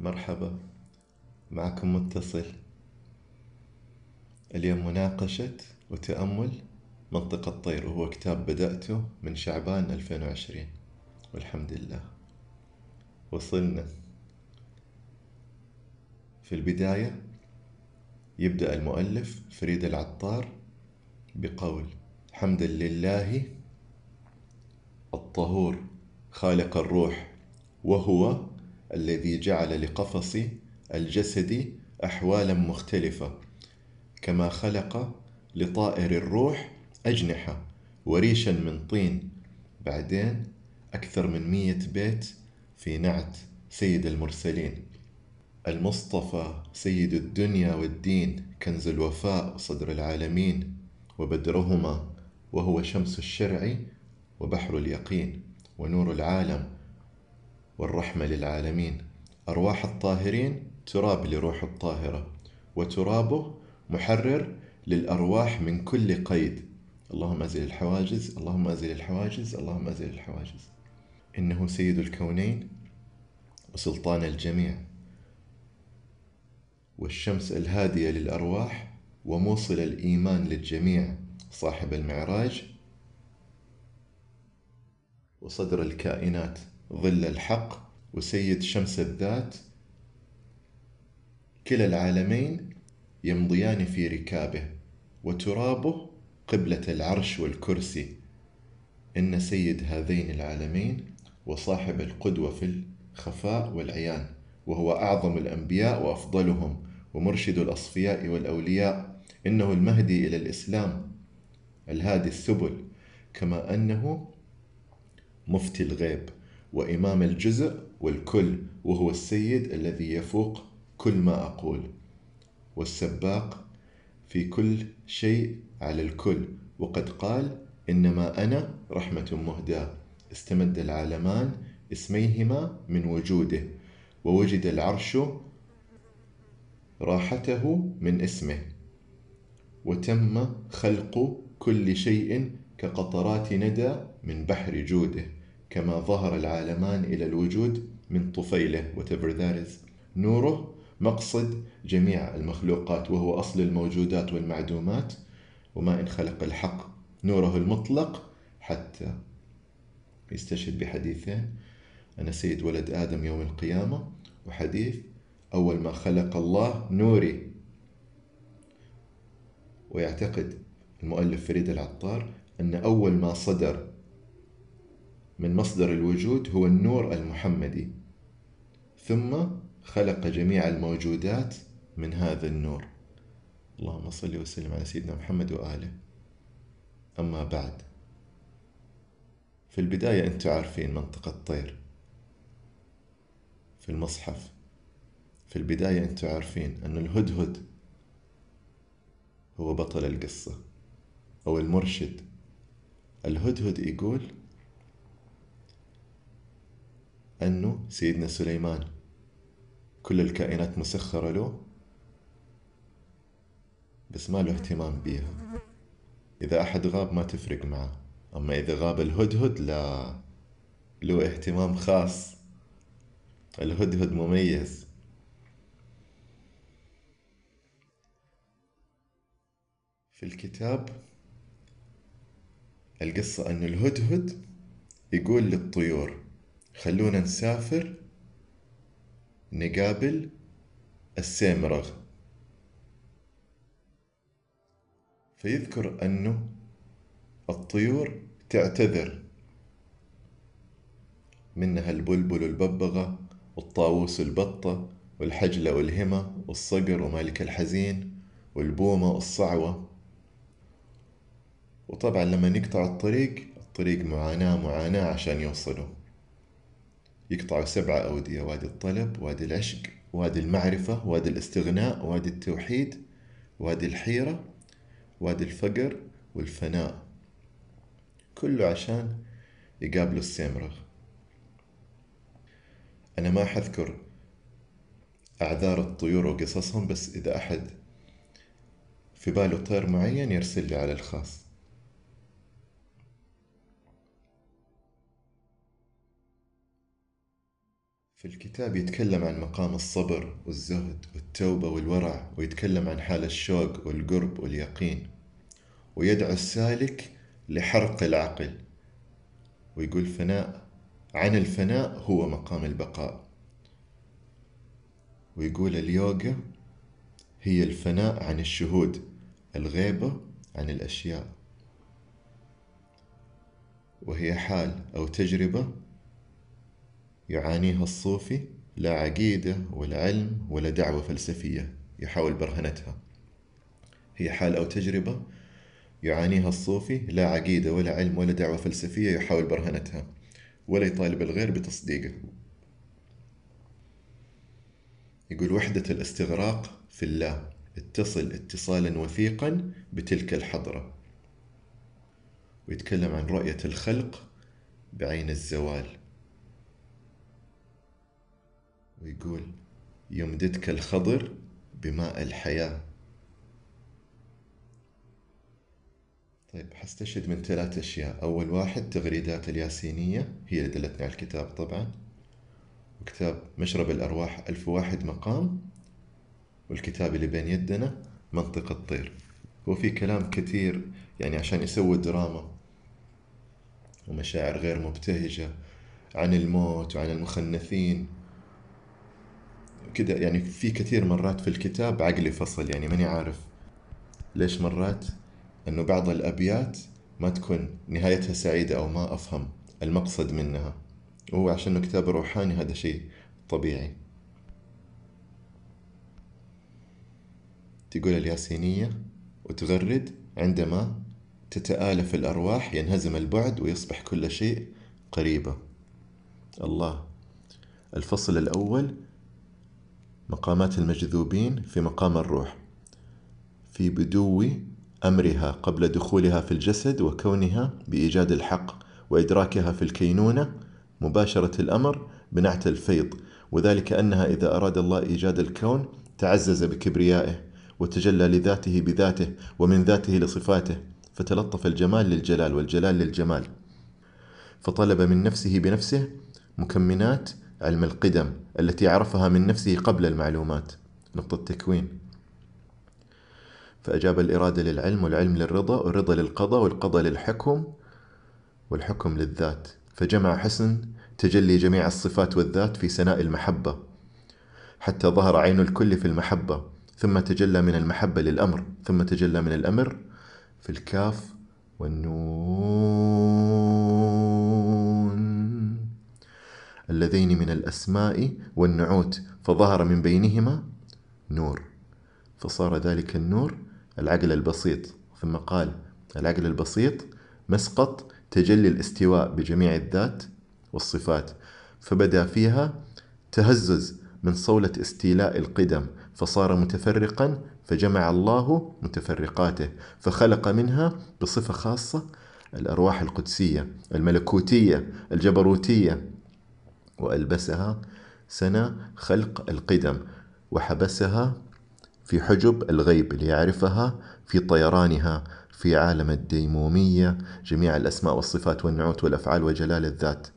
مرحبا معكم متصل. اليوم مناقشة وتأمل منطقة طير وهو كتاب بدأته من شعبان 2020 والحمد لله. وصلنا. في البداية يبدأ المؤلف فريد العطار بقول حمدا لله الطهور خالق الروح وهو الذي جعل لقفص الجسد أحوالا مختلفة كما خلق لطائر الروح أجنحة وريشا من طين. بعدين أكثر من ميه بيت في نعت سيد المرسلين. المصطفى سيد الدنيا والدين كنز الوفاء صدر العالمين وبدرهما وهو شمس الشرع وبحر اليقين ونور العالم. والرحمة للعالمين. أرواح الطاهرين تراب لروح الطاهرة وترابه محرر للأرواح من كل قيد. اللهم أزل الحواجز اللهم أزل الحواجز اللهم أزل الحواجز. إنه سيد الكونين وسلطان الجميع. والشمس الهادية للأرواح وموصل الإيمان للجميع. صاحب المعراج وصدر الكائنات. ظل الحق وسيد شمس الذات كلا العالمين يمضيان في ركابه وترابه قبلة العرش والكرسي. إن سيد هذين العالمين وصاحب القدوة في الخفاء والعيان وهو أعظم الأنبياء وأفضلهم ومرشد الأصفياء والأولياء. إنه المهدي إلى الإسلام الهادي السبل كما أنه مفتي الغيب. وإمام الجزء والكل وهو السيد الذي يفوق كل ما أقول. والسباق في كل شيء على الكل. وقد قال إنما أنا رحمة مهداة. استمد العالمان اسميهما من وجوده ووجد العرش راحته من اسمه. وتم خلق كل شيء كقطرات ندى من بحر جوده. كما ظهر العالمان إلى الوجود من طفيله whatever that is نوره مقصد جميع المخلوقات وهو أصل الموجودات والمعدومات وما إن خلق الحق. نوره المطلق حتى يستشهد بحديثين أنا سيد ولد آدم يوم القيامة وحديث أول ما خلق الله نوري. ويعتقد المؤلف فريد العطار أن أول ما صدر من مصدر الوجود هو النور المحمدي. ثم خلق جميع الموجودات من هذا النور. اللهم صل وسلم على سيدنا محمد وآله. أما بعد في البداية أنتم عارفين منطقة طير في المصحف في البداية أنتم عارفين أن الهدهد هو بطل القصة أو المرشد. الهدهد يقول أنه سيدنا سليمان كل الكائنات مسخرة له بس ما له اهتمام بيها. إذا أحد غاب ما تفرق معه. أما إذا غاب الهدهد لا. له اهتمام خاص. الهدهد مميز. في الكتاب القصة أن الهدهد يقول للطيور خلونا نسافر نقابل السيمرغ. فيذكر أنه الطيور تعتذر منها البلبل الببغة والطاووس البطة والحجلة والهمة والصقر ومالك الحزين والبومة والصعوة. وطبعا لما يقطع الطريق الطريق معاناة معاناة عشان يوصلوا. يقطعوا سبعة أودية وادي الطلب وادي العشق وادي المعرفة وادي الاستغناء وادي التوحيد وادي الحيرة وادي الفقر والفناء. كله عشان يقابلوا السيمرغ. أنا ما حذكر أعذار الطيور وقصصهم بس إذا أحد في باله طير معين يرسل لي على الخاص. في الكتاب يتكلم عن مقام الصبر والزهد والتوبة والورع ويتكلم عن حال الشوق والقرب واليقين. ويدعو السالك لحرق العقل ويقول فناء عن الفناء هو مقام البقاء. ويقول اليوغا هي الفناء عن الشهود الغيبة عن الأشياء. وهي حال أو تجربة يعانيها الصوفي لا عقيدة ولا علم ولا دعوة فلسفية يحاول برهنتها. هي حال أو تجربة يعانيها الصوفي لا عقيدة ولا علم ولا دعوة فلسفية يحاول برهنتها ولا يطالب الغير بتصديقه. يقول وحدة الاستغراق في الله اتصل اتصالا وثيقا بتلك الحضرة. ويتكلم عن رؤية الخلق بعين الزوال. ويقول يمددك الخضر بماء الحياة. طيب حستشهد من ثلاث أشياء. أول واحد تغريدات الياسينية هي اللي دلتني على الكتاب طبعا. وكتاب مشرب الأرواح ألف واحد مقام. والكتاب اللي بين يدنا منطق الطير. هو في كلام كثير يعني عشان يسوي دراما ومشاعر غير مبتهجة عن الموت وعن المخنثين. كده يعني في كثير مرات في الكتاب عقلي فصل يعني ماني عارف ليش مرات إنه بعض الأبيات ما تكون نهايتها سعيدة أو ما أفهم المقصد منها. وهو عشان كتاب روحاني هذا شيء طبيعي. تقول الياسينية وتغرد عندما تتآلف الأرواح ينهزم البعد ويصبح كل شيء قريبة. الله. الفصل الأول مقامات المجذوبين في مقام الروح في بدو أمرها قبل دخولها في الجسد وكونها بإيجاد الحق وإدراكها في الكينونة مباشرة الأمر بنعت الفيض وذلك أنها إذا أراد الله إيجاد الكون تعزز بكبريائه وتجلى لذاته بذاته ومن ذاته لصفاته فتلطف الجمال للجلال والجلال للجمال. فطلب من نفسه بنفسه مكمنات علم القدم التي عرفها من نفسه قبل المعلومات. نقطة تكوين. فأجاب الإرادة للعلم والعلم للرضا والرضا للقضاء والقضاء للحكم والحكم للذات. فجمع حسن تجلي جميع الصفات والذات في سناء المحبة حتى ظهر عين الكل في المحبة ثم تجلى من المحبة للأمر ثم تجلى من الأمر في الكاف والنون. اللذين من الأسماء والنعوت فظهر من بينهما نور. فصار ذلك النور العقل البسيط. ثم قال العقل البسيط مسقط تجلي الاستواء بجميع الذات والصفات فبدا فيها تهزز من صولة استيلاء القدم فصار متفرقا فجمع الله متفرقاته فخلق منها بصفة خاصة الأرواح القدسية الملكوتية الجبروتية. وألبسها سنة خلق القدم وحبسها في حجب الغيب ليعرفها في طيرانها في عالم الديمومية جميع الأسماء والصفات والنعوت والأفعال وجلال الذات.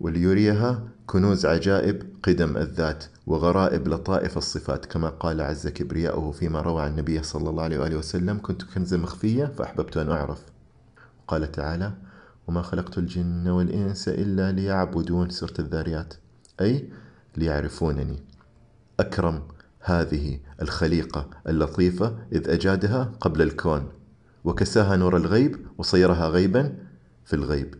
وليريها كنوز عجائب قدم الذات وغرائب لطائف الصفات كما قال عز كبرياؤه فيما روى عن النبي صلى الله عليه وآله وسلم كنت كنزا مخفية فأحببت أن أعرف قال تعالى وما خلقت الجن والإنس إلا ليعبدون سورة الذاريات. أي ليعرفونني. أكرم هذه الخليقة اللطيفة إذ أجادها قبل الكون. وكساها نور الغيب وصيرها غيبا في الغيب.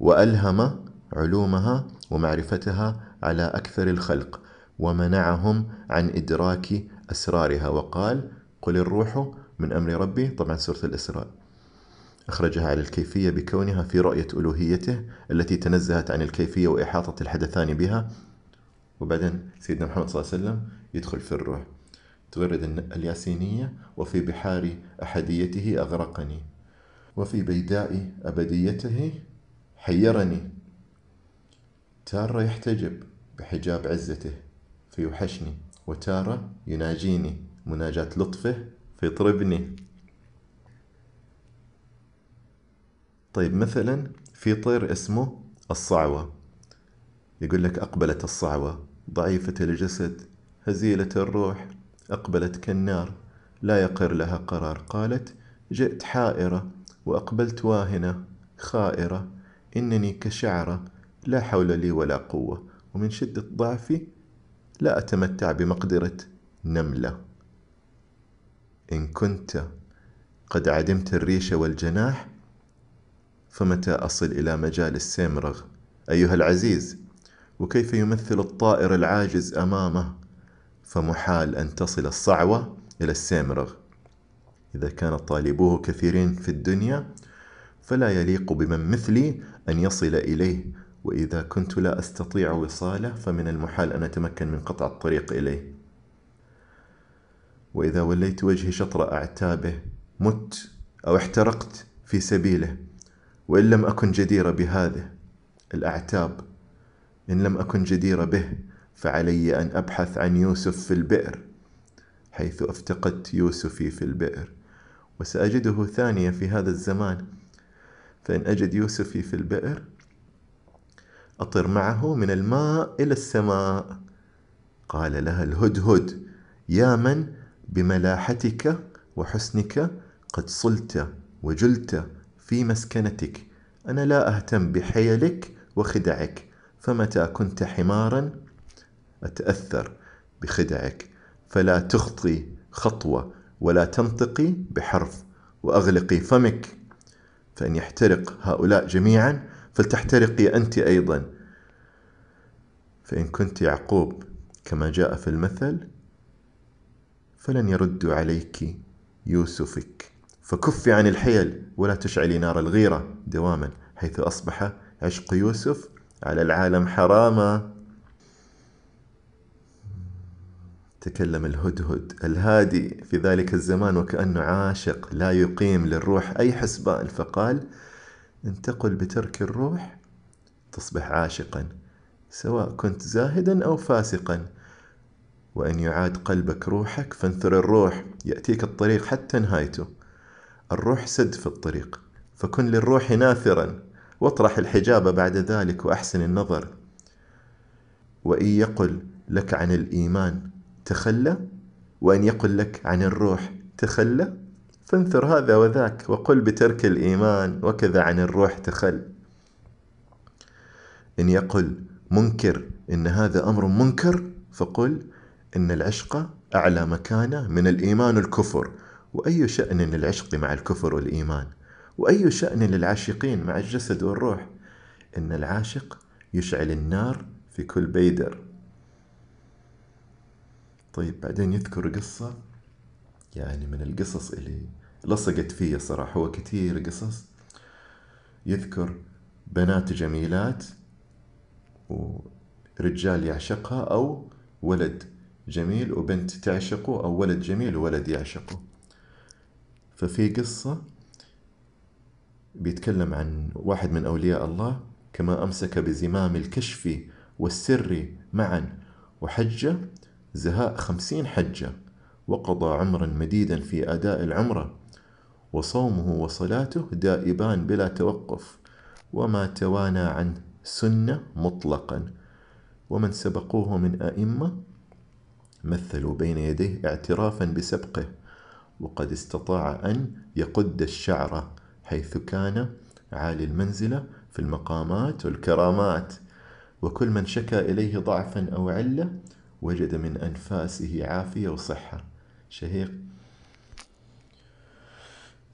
وألهم علومها ومعرفتها على أكثر الخلق ومنعهم عن إدراك أسرارها. وقال قل الروح من أمر ربي. طبعا سورة الإسراء. أخرجها على الكيفية بكونها في رؤية ألوهيته التي تنزهت عن الكيفية وإحاطة الحدثان بها. وبعدين سيدنا محمد صلى الله عليه وسلم يدخل في الروح. تغرد الياسينية وفي بحار أحديته أغرقني وفي بيداء أبديته حيرني. تارة يحتجب بحجاب عزته فيوحشني وتارة يناجيني مناجاة لطفه فيطربني. طيب مثلا في طير اسمه الصعوة. يقول لك أقبلت الصعوة. ضعيفة الجسد هزيلة الروح أقبلت كالنار. لا يقر لها قرار. قالت جئت حائرة وأقبلت واهنة خائرة. إنني كشعرة لا حول لي ولا قوة. ومن شدة ضعفي لا أتمتع بمقدرة نملة. إن كنت قد عدمت الريش والجناح فمتى أصل إلى مجال السيمرغ أيها العزيز وكيف يمثل الطائر العاجز أمامه؟ فمحال أن تصل الصعوة إلى السيمرغ إذا كان طالبوه كثيرين في الدنيا فلا يليق بمن مثلي أن يصل إليه. وإذا كنت لا أستطيع وصاله فمن المحال أن أتمكن من قطع الطريق إليه. وإذا وليت وجهي شطر أعتابه مت أو احترقت في سبيله. وإن لم أكن جدير بهذه الأعتاب إن لم أكن جدير به فعلي أن أبحث عن يوسف في البئر حيث افتقدت يوسفي في البئر. وسأجده ثانية في هذا الزمان فإن أجد يوسفي في البئر أطر معه من الماء إلى السماء. قال لها الهدهد يا من بملاحتك وحسنك قد صلت وجلت في مسكنتك. أنا لا أهتم بحيلك وخدعك. فمتى كنت حمارا؟ أتأثر بخدعك. فلا تخطي خطوة ولا تنطقي بحرف. وأغلقي فمك. فإن يحترق هؤلاء جميعا فلتحترقي أنت أيضا. فإن كنت يعقوب كما جاء في المثل فلن يرد عليك يوسفك. فكفي عن الحيل ولا تشعلي نار الغيرة دواما حيث أصبح عشق يوسف على العالم حراما. تكلم الهدهد الهادي في ذلك الزمان وكأنه عاشق لا يقيم للروح أي حسبان فقال إن تقل بترك الروح تصبح عاشقا سواء كنت زاهدا أو فاسقا. وإن يعاد قلبك روحك فانثر الروح يأتيك الطريق حتى نهايته. الروح سد في الطريق فكن للروح ناثرا واطرح الحجاب بعد ذلك وأحسن النظر. وإن يقل لك عن الإيمان تخلى وإن يقل لك عن الروح تخلى فانثر هذا وذاك وقل بترك الإيمان وكذا عن الروح تخل. إن يقل منكر إن هذا أمر منكر فقل إن العشق أعلى مكانة من الإيمان الكفر. وأي شأن للعشق مع الكفر والإيمان؟ وأي شأن للعاشقين مع الجسد والروح؟ إن العاشق يشعل النار في كل بيدر. طيب بعدين يذكر قصة يعني من القصص اللي لصقت فيا صراحة. هو كثير قصص. يذكر بنات جميلات ورجال يعشقها أو ولد جميل وبنت تعشقه أو ولد جميل وولد يعشقه. ففي قصة بيتكلم عن واحد من أولياء الله كما أمسك بزمام الكشف والسر معا وحج زهاء خمسين حجة وقضى عمرا مديدا في أداء العمرة وصومه وصلاته دائبان بلا توقف وما توانى عن سنة مطلقا. ومن سبقوه من أئمة مثلوا بين يديه اعترافا بسبقه. وقد استطاع أن يقد الشعر حيث كان عالي المنزلة في المقامات والكرامات. وكل من شكا إليه ضعفا أو علة وجد من أنفاسه عافية وصحة. شهيق.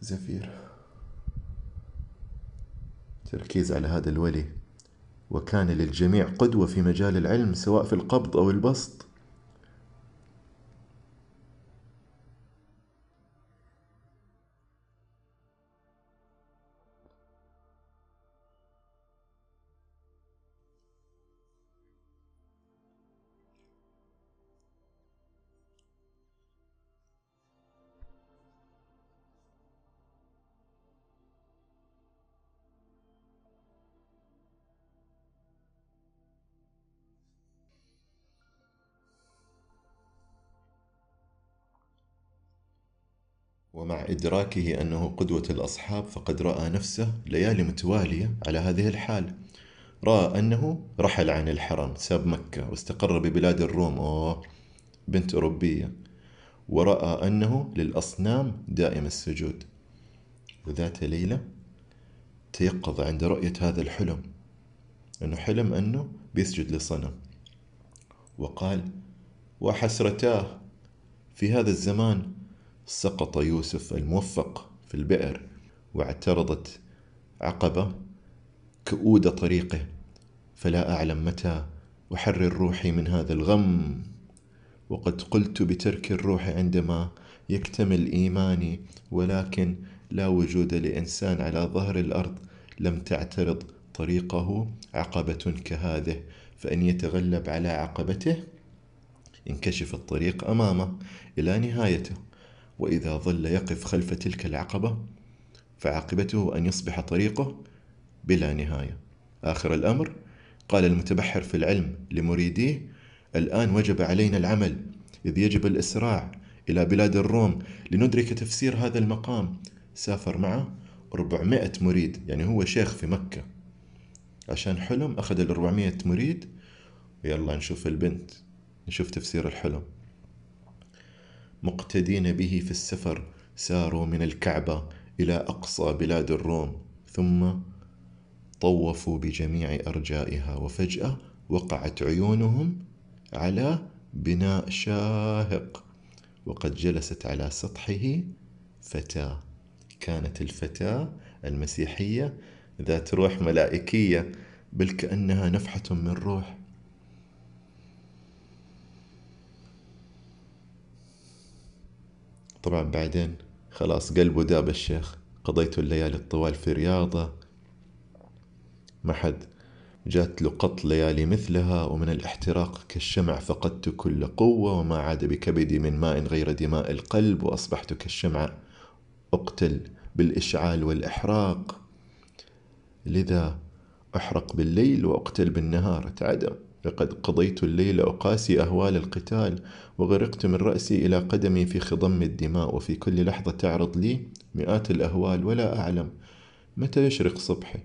زفير. تركيز على هذا الولي. وكان للجميع قدوة في مجال العلم سواء في القبض أو البسط. إدراكه أنه قدوة الأصحاب فقد رأى نفسه ليالي متوالية على هذه الحال. رأى أنه رحل عن الحرم ساب مكة واستقر ببلاد الروم أوه بنت أوروبية. ورأى أنه للأصنام دائم السجود. وذات ليلة تيقظ عند رؤية هذا الحلم أنه حلم أنه بيسجد لصنم. وقال وحسرتاه في هذا الزمان سقط يوسف الموفق في البئر واعترضت عقبة كؤود طريقه فلا أعلم متى أحرر روحي من هذا الغم. وقد قلت بترك الروح عندما يكتمل إيماني ولكن لا وجود لإنسان على ظهر الأرض لم تعترض طريقه. عقبة كهذه فإن يتغلب على عقبته ينكشف الطريق أمامه إلى نهايته. وإذا ظل يقف خلف تلك العقبة فعاقبته أن يصبح طريقه بلا نهاية. آخر الأمر قال المتبحر في العلم لمريديه الآن وجب علينا العمل إذ يجب الإسراع إلى بلاد الروم لندرك تفسير هذا المقام. سافر معه 400 مريد يعني هو شيخ في مكة. عشان حلم أخذ ال 400 مريد. ويلا نشوف البنت نشوف تفسير الحلم. مقتدين به في السفر ساروا من الكعبة إلى أقصى بلاد الروم ثم طوفوا بجميع أرجائها وفجأة وقعت عيونهم على بناء شاهق وقد جلست على سطحه فتاة. كانت الفتاة المسيحية ذات روح ملائكية بل كأنها نفحة من روح طبعا بعدين خلاص قلبه داب الشيخ. قضيت الليالي الطوال في رياضة. ما حد جات له قط ليالي مثلها ومن الاحتراق كالشمع فقدت كل قوة وما عاد بكبدي من ماء غير دماء القلب وأصبحت كالشمع أقتل بالإشعال والإحراق. لذا أحرق بالليل وأقتل بالنهار. تعدم. لقد قضيت الليل أقاسي أهوال القتال وغرقت من رأسي إلى قدمي في خضم الدماء وفي كل لحظة تعرض لي مئات الأهوال ولا أعلم متى يشرق صبحي.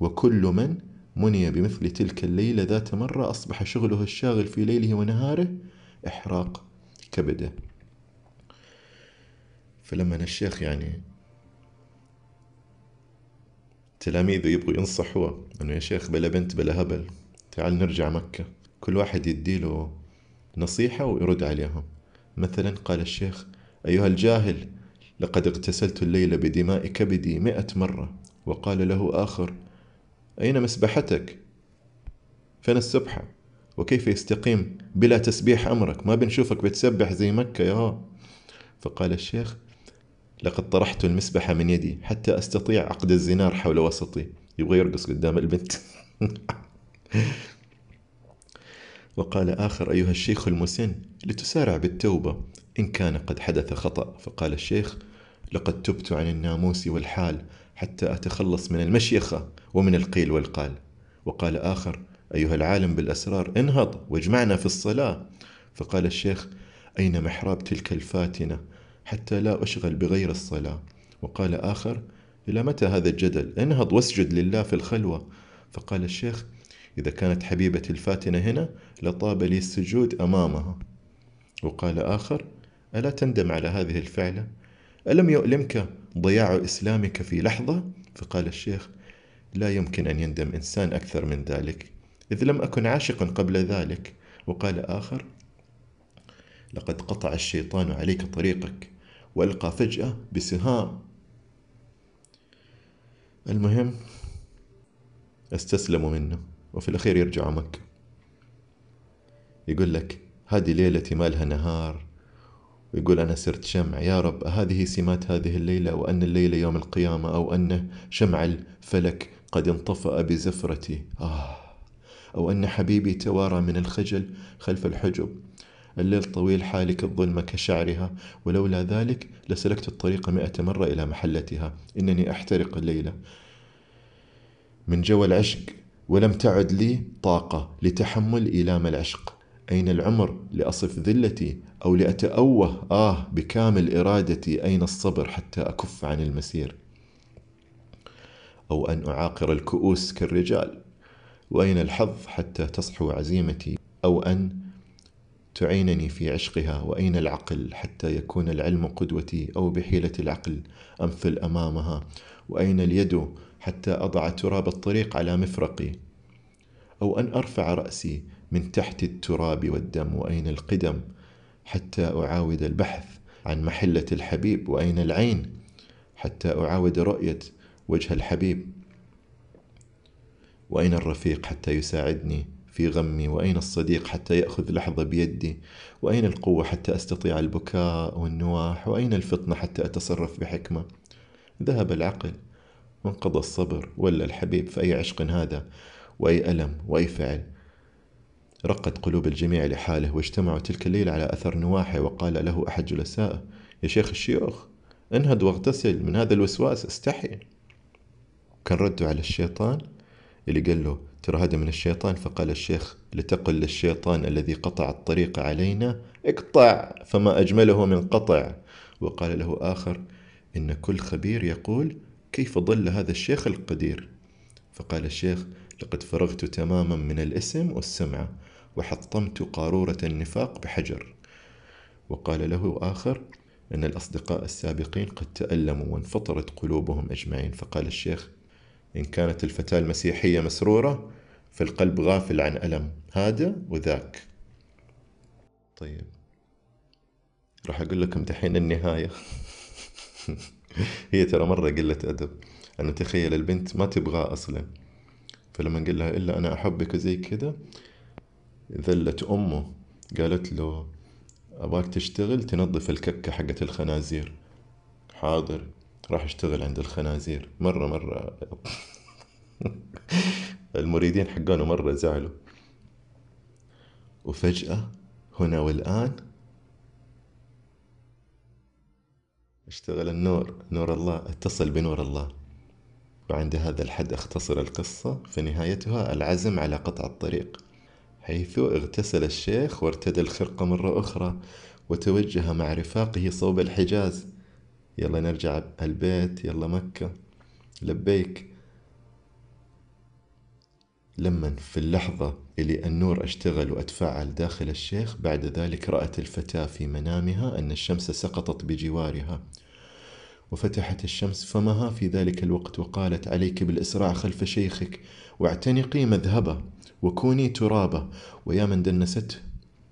وكل من مني بمثل تلك الليلة ذات مرة أصبح شغله الشاغل في ليله ونهاره إحراق كبده. فلما الشيخ يعني تلاميذه يبغوا ينصحوه أنه يا شيخ بلا بنت بلا هبل تعال نرجع مكة. كل واحد يديله نصيحة ويرد عليهم. مثلا قال الشيخ أيها الجاهل لقد اغتسلت الليلة بدماء كبدي مئة مرة. وقال له آخر أين مسبحتك؟ فين السبحة؟ وكيف يستقيم بلا تسبيح أمرك؟ ما بنشوفك بتسبح زي مكة يا. فقال الشيخ لقد طرحت المسبحة من يدي حتى أستطيع عقد الزنار حول وسطي. يبغى يرقص قدام البنت. وقال آخر أيها الشيخ المسن لتسارع بالتوبة إن كان قد حدث خطأ. فقال الشيخ لقد تبت عن الناموس والحال حتى أتخلص من المشيخة ومن القيل والقال. وقال آخر أيها العالم بالأسرار انهض واجمعنا في الصلاة. فقال الشيخ أين محراب تلك الفاتنة حتى لا أشغل بغير الصلاة؟ وقال آخر إلى متى هذا الجدل؟ انهض واسجد لله في الخلوة. فقال الشيخ إذا كانت حبيبتي الفاتنة هنا لطاب لي السجود أمامها. وقال آخر ألا تندم على هذه الفعلة؟ ألم يؤلمك ضياع إسلامك في لحظة؟ فقال الشيخ لا يمكن أن يندم إنسان أكثر من ذلك إذ لم أكن عاشقا قبل ذلك. وقال آخر لقد قطع الشيطان عليك طريقك وألقى فجأة بسهام. المهم استسلموا منه وفي الأخير يرجعوا مكة. يقول لك هذه ليلتي ما لها نهار. ويقول أنا صرت شمع. يا رب هذه سمات هذه الليلة وأن الليلة يوم القيامة أو أن شمع الفلك قد انطفأ بزفرتي. آه. أو أن حبيبي توارى من الخجل خلف الحجب. الليل طويل حالك الظلمة كشعرها ولولا ذلك لسلكت الطريق مئة مرة إلى محلتها. إنني أحترق الليلة. من جو العشق ولم تعد لي طاقة لتحمل إيلام العشق. أين العمر لأصف ذلتي أو لأتأوه؟ آه بكامل إرادتي أين الصبر حتى أكف عن المسير؟ أو أن أعاقر الكؤوس كالرجال. وأين الحظ حتى تصحو عزيمتي؟ أو أن تعينني في عشقها؟ وأين العقل حتى يكون العلم قدوتي؟ أو بحيلة العقل أمثل أمامها؟ وأين اليد حتى أضع تراب الطريق على مفرقي؟ أو أن أرفع رأسي من تحت التراب والدم وأين القدم حتى أعاود البحث عن محلة الحبيب؟ وأين العين حتى أعاود رؤية وجه الحبيب؟ وأين الرفيق حتى يساعدني في غمي؟ وأين الصديق حتى يأخذ لحظة بيدي؟ وأين القوة حتى أستطيع البكاء والنواح؟ وأين الفطنة حتى أتصرف بحكمة؟ ذهب العقل وانقضى الصبر ولا الحبيب فأي عشق هذا؟ وأي ألم وأي فعل؟ رقت قلوب الجميع لحاله واجتمعوا تلك الليلة على أثر نواحه وقال له أحد جلسائه يا شيخ الشيوخ انهد واغتسل من هذا الوسواس استحي. كان رده على الشيطان اللي قال له ترى هذا من الشيطان؟ فقال الشيخ لتقل للشيطان الذي قطع الطريق علينا اقطع فما أجمله من قطع. وقال له آخر إن كل خبير يقول كيف ضل هذا الشيخ القدير؟ فقال الشيخ لقد فرغت تماما من الاسم والسمعة وحطمت قارورة النفاق بحجر. وقال له آخر أن الأصدقاء السابقين قد تألموا وانفطرت قلوبهم أجمعين. فقال الشيخ إن كانت الفتاة المسيحية مسرورة فالقلب غافل عن ألم هذا وذاك. طيب راح أقول لكم دحين النهاية. هي ترى مرة قلة أدب أنا تخيل البنت ما تبغاه أصلا. فلما قال لها إلا أنا أحبك زي كذا ذلت أمه قالت له أباك تشتغل تنظف الككة حقت الخنازير. حاضر راح أشتغل عند الخنازير. مرة مرة. المريدين حقونه مرة زعلوا. وفجأة هنا والآن اشتغل النور نور الله اتصل بنور الله. وعند هذا الحد اختصر القصة فنهايتها العزم على قطع الطريق حيث اغتسل الشيخ وارتدى الخرقة مرة أخرى وتوجه مع رفاقه صوب الحجاز. يلا نرجع البيت يلا مكة لبيك. لما في اللحظة اللي النور أشتغل وأتفاعل داخل الشيخ بعد ذلك رأت الفتاة في منامها أن الشمس سقطت بجوارها وفتحت الشمس فمها في ذلك الوقت وقالت عليك بالإسراع خلف شيخك واعتنقي مذهبه وكوني ترابه ويا من دنسته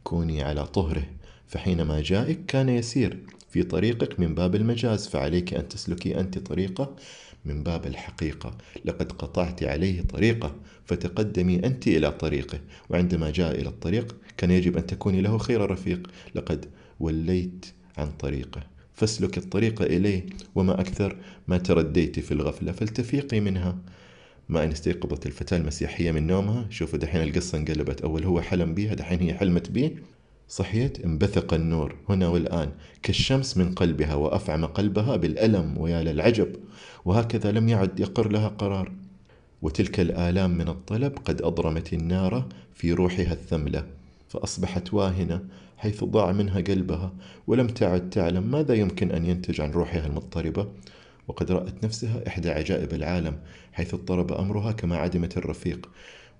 كوني على طهره فحينما جائك كان يسير في طريقك من باب المجاز فعليك أن تسلكي أنت طريقة من باب الحقيقة. لقد قطعت عليه طريقة فتقدمي أنت إلى طريقه. وعندما جاء إلى الطريق كان يجب أن تكوني له خير رفيق. لقد وليت عن طريقه. فاسلك الطريق إليه وما أكثر ما ترديت في الغفلة فلتفيقي منها. ما إن استيقظت الفتاة المسيحية من نومها شوفوا دحين القصة انقلبت. أول هو حلم بيها دحين هي حلمت بيه. صحيت انبثق النور هنا والآن كالشمس من قلبها وأفعم قلبها بالألم ويا للعجب. وهكذا لم يعد يقر لها قرار. وتلك الآلام من الطلب قد أضرمت النار في روحها الثملة فأصبحت واهنة حيث ضاع منها قلبها ولم تعد تعلم ماذا يمكن أن ينتج عن روحها المضطربة. وقد رأت نفسها إحدى عجائب العالم حيث اضطرب أمرها كما عدمت الرفيق.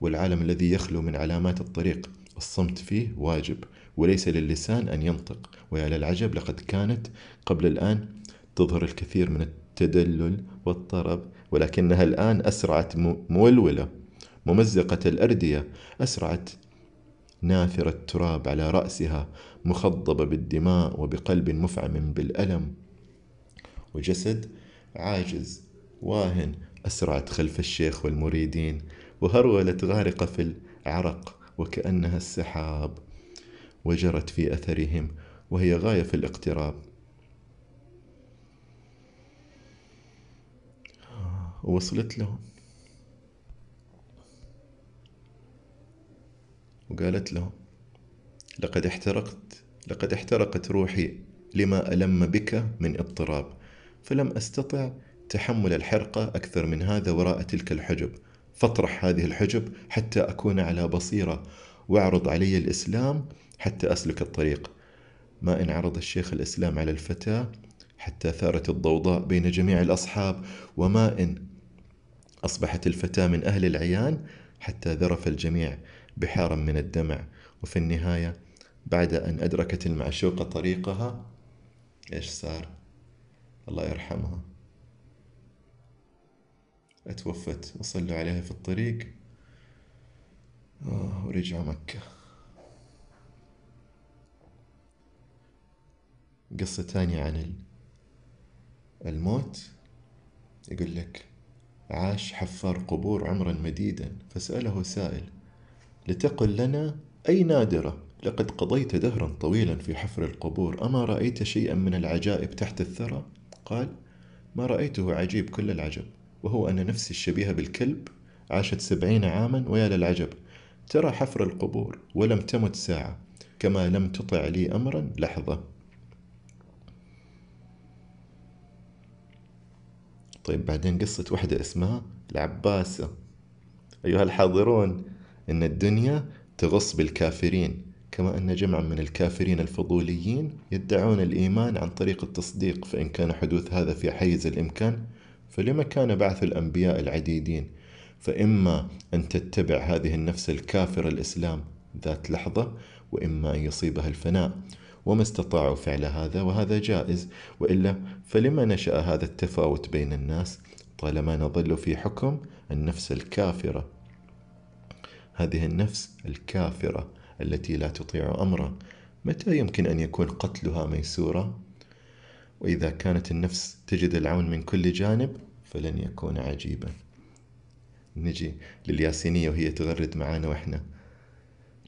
والعالم الذي يخلو من علامات الطريق الصمت فيه واجب وليس للسان أن ينطق. ويا للعجب لقد كانت قبل الآن تظهر الكثير من التدلل والطرب ولكنها الآن أسرعت مولولة ممزقة الأردية أسرعت ناثر التراب على رأسها مخضبة بالدماء وبقلب مفعم بالألم. وجسد عاجز واهن أسرعت خلف الشيخ والمريدين وهرولت غارقة في العرق وكأنها السحاب وجرت في أثرهم وهي غاية في الاقتراب. ووصلت لهم وقالت لهم لقد احترقت لقد احترقت روحي لما ألم بك من اضطراب فلم أستطع تحمل الحرقة أكثر من هذا وراء تلك الحجب. فاطرح هذه الحجب حتى أكون على بصيرة وأعرض علي الإسلام حتى أسلك الطريق. ما إن عرض الشيخ الإسلام على الفتاة حتى ثارت الضوضاء بين جميع الأصحاب وما إن أصبحت الفتاة من أهل العيان حتى ذرف الجميع بحارا من الدمع. وفي النهاية بعد أن أدركت المعشوقة طريقها إيش صار؟ الله يرحمها. أتوفت وصلوا عليها في الطريق. آه ورجعوا مكة. قصة تانية عن الموت. يقول لك عاش حفار قبور عمرا مديدا. فسأله سائل لتقل لنا أي نادرة؟ لقد قضيت دهرا طويلا في حفر القبور. أما رأيت شيئا من العجائب تحت الثرى؟ قال ما رأيته عجيب كل العجب وهو أن نفسي الشبيهة بالكلب عاشت سبعين عاما ويا للعجب ترى حفر القبور ولم تمت ساعة كما لم تطع لي أمرا لحظة. طيب بعدين قصة وحدة اسمها العباسة. أيها الحاضرون إن الدنيا تغص بالكافرين كما أن جمعا من الكافرين الفضوليين يدعون الإيمان عن طريق التصديق فإن كان حدوث هذا في حيز الإمكان فلما كان بعث الأنبياء العديدين. فإما أن تتبع هذه النفس الكافرة الإسلام ذات لحظة وإما أن يصيبها الفناء. وما استطاعوا فعل هذا وهذا جائز. وإلا فلما نشأ هذا التفاوت بين الناس طالما نظل في حكم النفس الكافرة. هذه النفس الكافرة التي لا تطيع أمرا متى يمكن أن يكون قتلها ميسورا؟ وإذا كانت النفس تجد العون من كل جانب فلن يكون عجيبا. نجي للياسينية وهي تغرد معانا وإحنا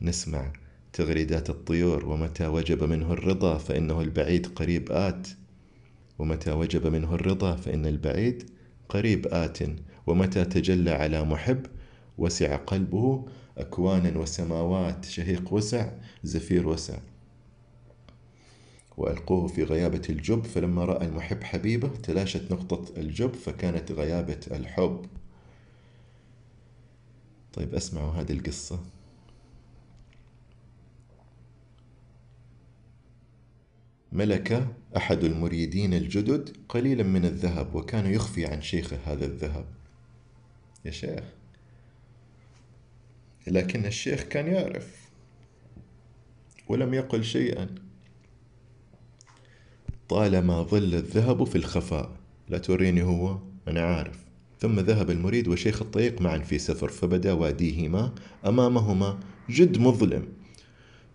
نسمع تغريدات الطيور ومتى وجب منه الرضا فإنه البعيد قريب آت. ومتى وجب منه الرضا فإن البعيد قريب آت. ومتى تجلى على محب وسع قلبه أكوانا وسماوات شهيق وسع زفير وسع. وألقوه في غيابة الجب فلما رأى المحب حبيبه تلاشت نقطة الجب فكانت غيابة الحب. طيب اسمعوا هذه القصة. ملك أحد المريدين الجدد قليلا من الذهب وكان يخفي عن شيخه هذا الذهب. يا شيخ. لكن الشيخ كان يعرف ولم يقل شيئا. طالما ظل الذهب في الخفاء لا توريني هو أنا عارف. ثم ذهب المريد وشيخ الطريق معا في سفر فبدا واديهما أمامهما جد مظلم.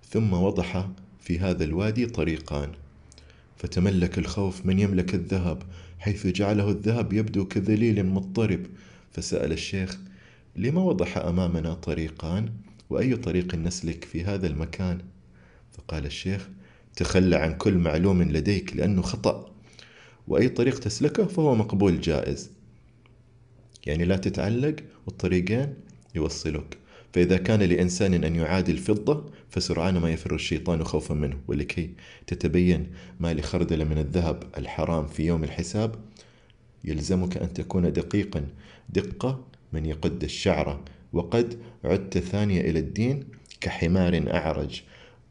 ثم وضح في هذا الوادي طريقان. فتملك الخوف من يملك الذهب حيث جعله الذهب يبدو كذليل مضطرب. فسأل الشيخ لما وضح أمامنا طريقان؟ وأي طريق نسلك في هذا المكان؟ فقال الشيخ تخلى عن كل معلوم لديك لأنه خطأ. وأي طريق تسلكه فهو مقبول جائز. يعني لا تتعلق؟ والطريقين يوصلك. فإذا كان لإنسان أن يعادي الفضة فسرعان ما يفر الشيطان خوفا منه. ولكي تتبين ما لخردل من الذهب الحرام في يوم الحساب يلزمك أن تكون دقيقا. دقة من يقد الشعر. وقد عدت ثانية إلى الدين كحمار أعرج.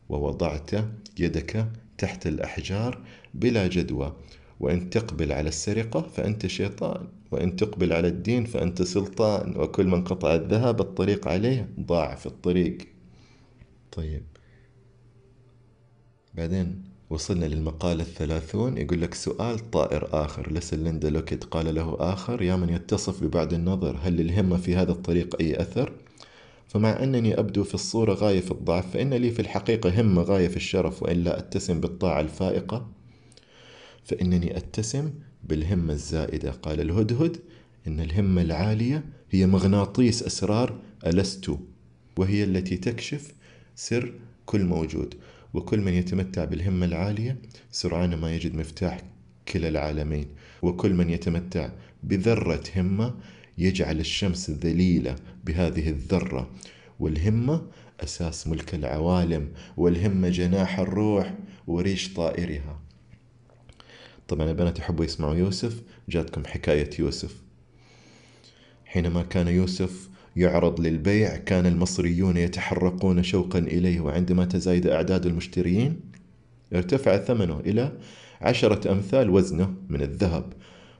ووضعت يدك تحت الأحجار بلا جدوى. وإن تقبل على السرقة فأنت شيطان. وإن تقبل على الدين فأنت سلطان وكل من قطع الذهب الطريق عليه ضاع في الطريق. طيب. بعدين وصلنا للمقالة الثلاثون يقول لك سؤال طائر آخر. لسه ليندا لوكيت قال له آخر يا من يتصف ببعد النظر هل للهمة في هذا الطريق أي أثر؟ فمع أنني أبدو في الصورة غاية في الضعف فإن لي في الحقيقة همة غاية في الشرف وإن لا أتسم بالطاعة الفائقة فإنني أتسم بالهمة الزائدة. قال الهدهد إن الهمة العالية هي مغناطيس أسرار ألست وهي التي تكشف سر كل موجود. وكل من يتمتع بالهمة العالية سرعان ما يجد مفتاح كلا العالمين. وكل من يتمتع بذرة همة يجعل الشمس ذليلة بهذه الذرة. والهمة أساس ملك العوالم والهمة جناح الروح وريش طائرها. طبعا البنات يحبوا يسمعوا يوسف جاتكم حكاية يوسف. حينما كان يوسف يعرض للبيع كان المصريون يتحرقون شوقا إليه وعندما تزايد أعداد المشترين ارتفع ثمنه إلى عشرة أمثال وزنه من الذهب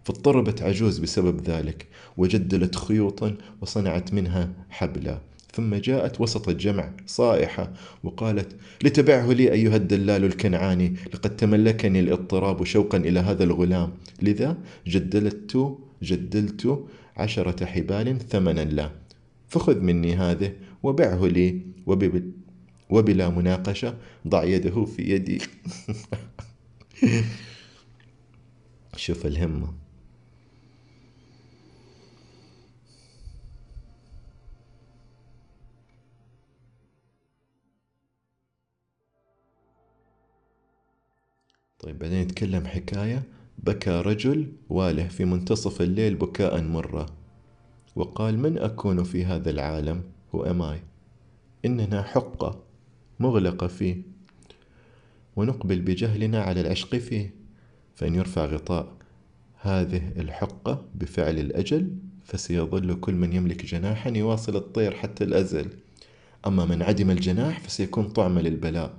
فاضطربت عجوز بسبب ذلك وجدلت خيوطا وصنعت منها حبلا ثم جاءت وسط الجمع صائحة وقالت لتبعه لي أيها الدلال الكنعاني لقد تملكني الاضطراب شوقا إلى هذا الغلام. لذا جدلت جدلت عشرة حبال ثمنا له. فخذ مني هذه وبعه لي وبلا مناقشة ضع يده في يدي. شوف الهمة. طيب بعدين يتكلم حكاية. بكى رجل واله في منتصف الليل بكاء مرة وقال من أكون في هذا العالم؟ هو أماي إننا حقة مغلقة فيه ونقبل بجهلنا على العشق فيه فإن يرفع غطاء هذه الحقة بفعل الأجل فسيظل كل من يملك جناحا يواصل الطير حتى الأزل. أما من عدم الجناح فسيكون طعم للبلاء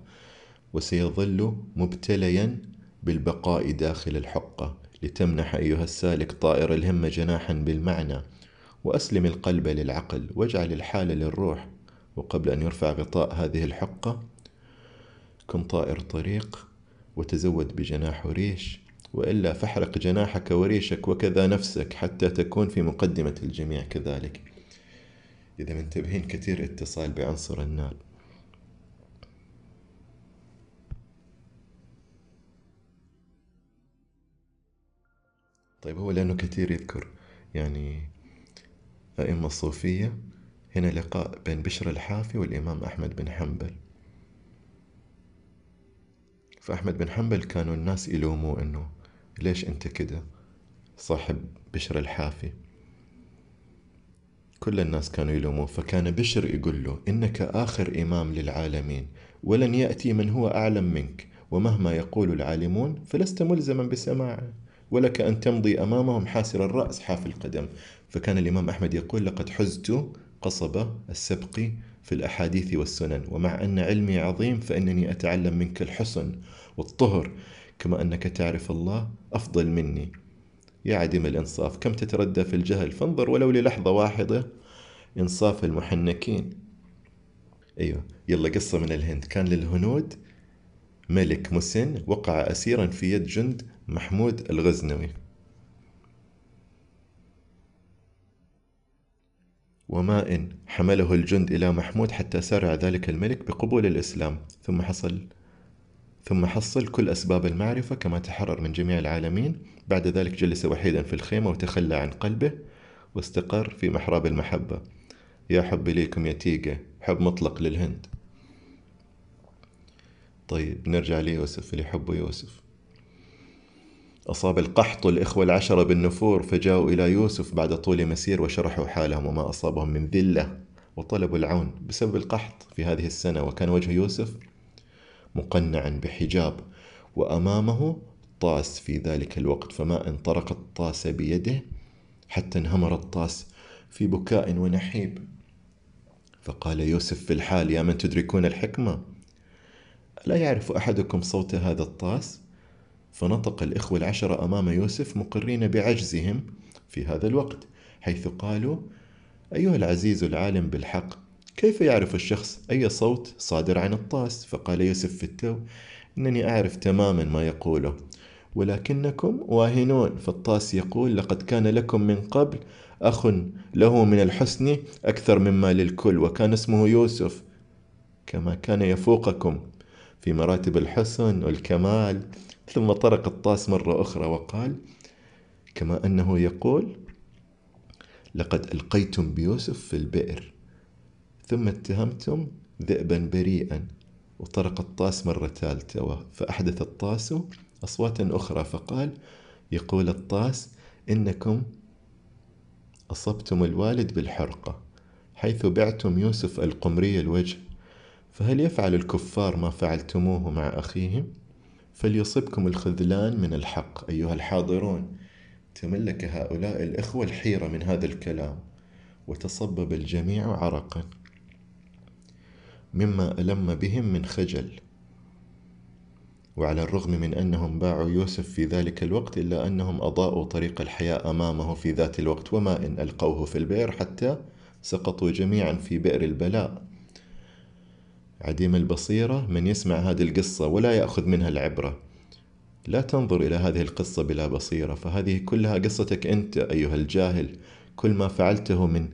وسيظل مبتليا بالبقاء داخل الحقة لتمنح أيها السالك طائر الهمة جناحا بالمعنى وأسلم القلب للعقل واجعل الحال للروح. وقبل أن يرفع غطاء هذه الحقة كن طائر طريق وتزود بجناح وريش وإلا فاحرق جناحك وريشك وكذا نفسك حتى تكون في مقدمة الجميع كذلك. إذا منتبهين كثير اتصال بعنصر النار. طيب هو لأنه كثير يذكر يعني أئمة الصوفية. هنا لقاء بين بشر الحافي والإمام أحمد بن حنبل. فأحمد بن حنبل كانوا الناس يلوموه إنه ليش أنت كده صاحب بشر الحافي؟ كل الناس كانوا يلوموه فكان بشر يقول له إنك آخر إمام للعالمين ولن يأتي من هو أعلم منك ومهما يقول العالمون فلست ملزما بسماعه. ولك أن تمضي أمامهم حاسر الرأس حافي القدم. فكان الإمام أحمد يقول لقد حزت قصب السبق في الأحاديث والسنن ومع أن علمي عظيم فإنني أتعلم منك الحسن والطهر كما أنك تعرف الله أفضل مني. يا عديم الإنصاف كم تتردى في الجهل؟ فانظر ولو للحظة واحدة إنصاف المحنكين. أيوة يلا قصة من الهند. كان للهنود ملك مسن وقع أسيرا في يد جند محمود الغزنوي. وما إن حمله الجند إلى محمود حتى سارع ذلك الملك بقبول الإسلام. ثم حصل ثم حصل كل أسباب المعرفة كما تحرر من جميع العالمين. بعد ذلك جلس وحيدا في الخيمة وتخلى عن قلبه واستقر في محراب المحبة. يا حب ليكم يا تيجة حب مطلق للهند. طيب نرجع ليوسف اللي يحبه يوسف. أصاب القحط الإخوة العشرة بالنفور فجاءوا إلى يوسف بعد طول مسير وشرحوا حالهم وما أصابهم من ذلة وطلبوا العون بسبب القحط في هذه السنة. وكان وجه يوسف مقنعا بحجاب وأمامه طاس في ذلك الوقت فما إن طرق الطاس بيده حتى انهمر الطاس في بكاء ونحيب. فقال يوسف في الحال يا من تدركون الحكمة؟ لا يعرف أحدكم صوت هذا الطاس؟ فنطق الإخوة العشرة أمام يوسف مقرين بعجزهم في هذا الوقت حيث قالوا أيها العزيز العالم بالحق كيف يعرف الشخص أي صوت صادر عن الطاس؟ فقال يوسف في التو إنني أعرف تماما ما يقوله ولكنكم واهنون فالطاس يقول لقد كان لكم من قبل أخ له من الحسن أكثر مما للكل وكان اسمه يوسف كما كان يفوقكم في مراتب الحسن والكمال. ثم طرق الطاس مرة أخرى وقال كما أنه يقول لقد ألقيتم بيوسف في البئر ثم اتهمتم ذئبا بريئا. وطرق الطاس مرة ثالثة فأحدث الطاس أصوات أخرى فقال يقول الطاس إنكم أصبتم الوالد بالحرقة حيث بعتم يوسف القمري الوجه. فهل يفعل الكفار ما فعلتموه مع أخيهم؟ فليصبكم الخذلان من الحق أيها الحاضرون. تملك هؤلاء الإخوة الحيرة من هذا الكلام وتصبب الجميع عرقا. مما ألم بهم من خجل. وعلى الرغم من أنهم باعوا يوسف في ذلك الوقت إلا أنهم أضاءوا طريق الحياة أمامه في ذات الوقت وما إن ألقوه في البئر حتى سقطوا جميعا في بئر البلاء. عديم البصيرة من يسمع هذه القصة ولا يأخذ منها العبرة. لا تنظر إلى هذه القصة بلا بصيرة فهذه كلها قصتك أنت أيها الجاهل. كل ما فعلته من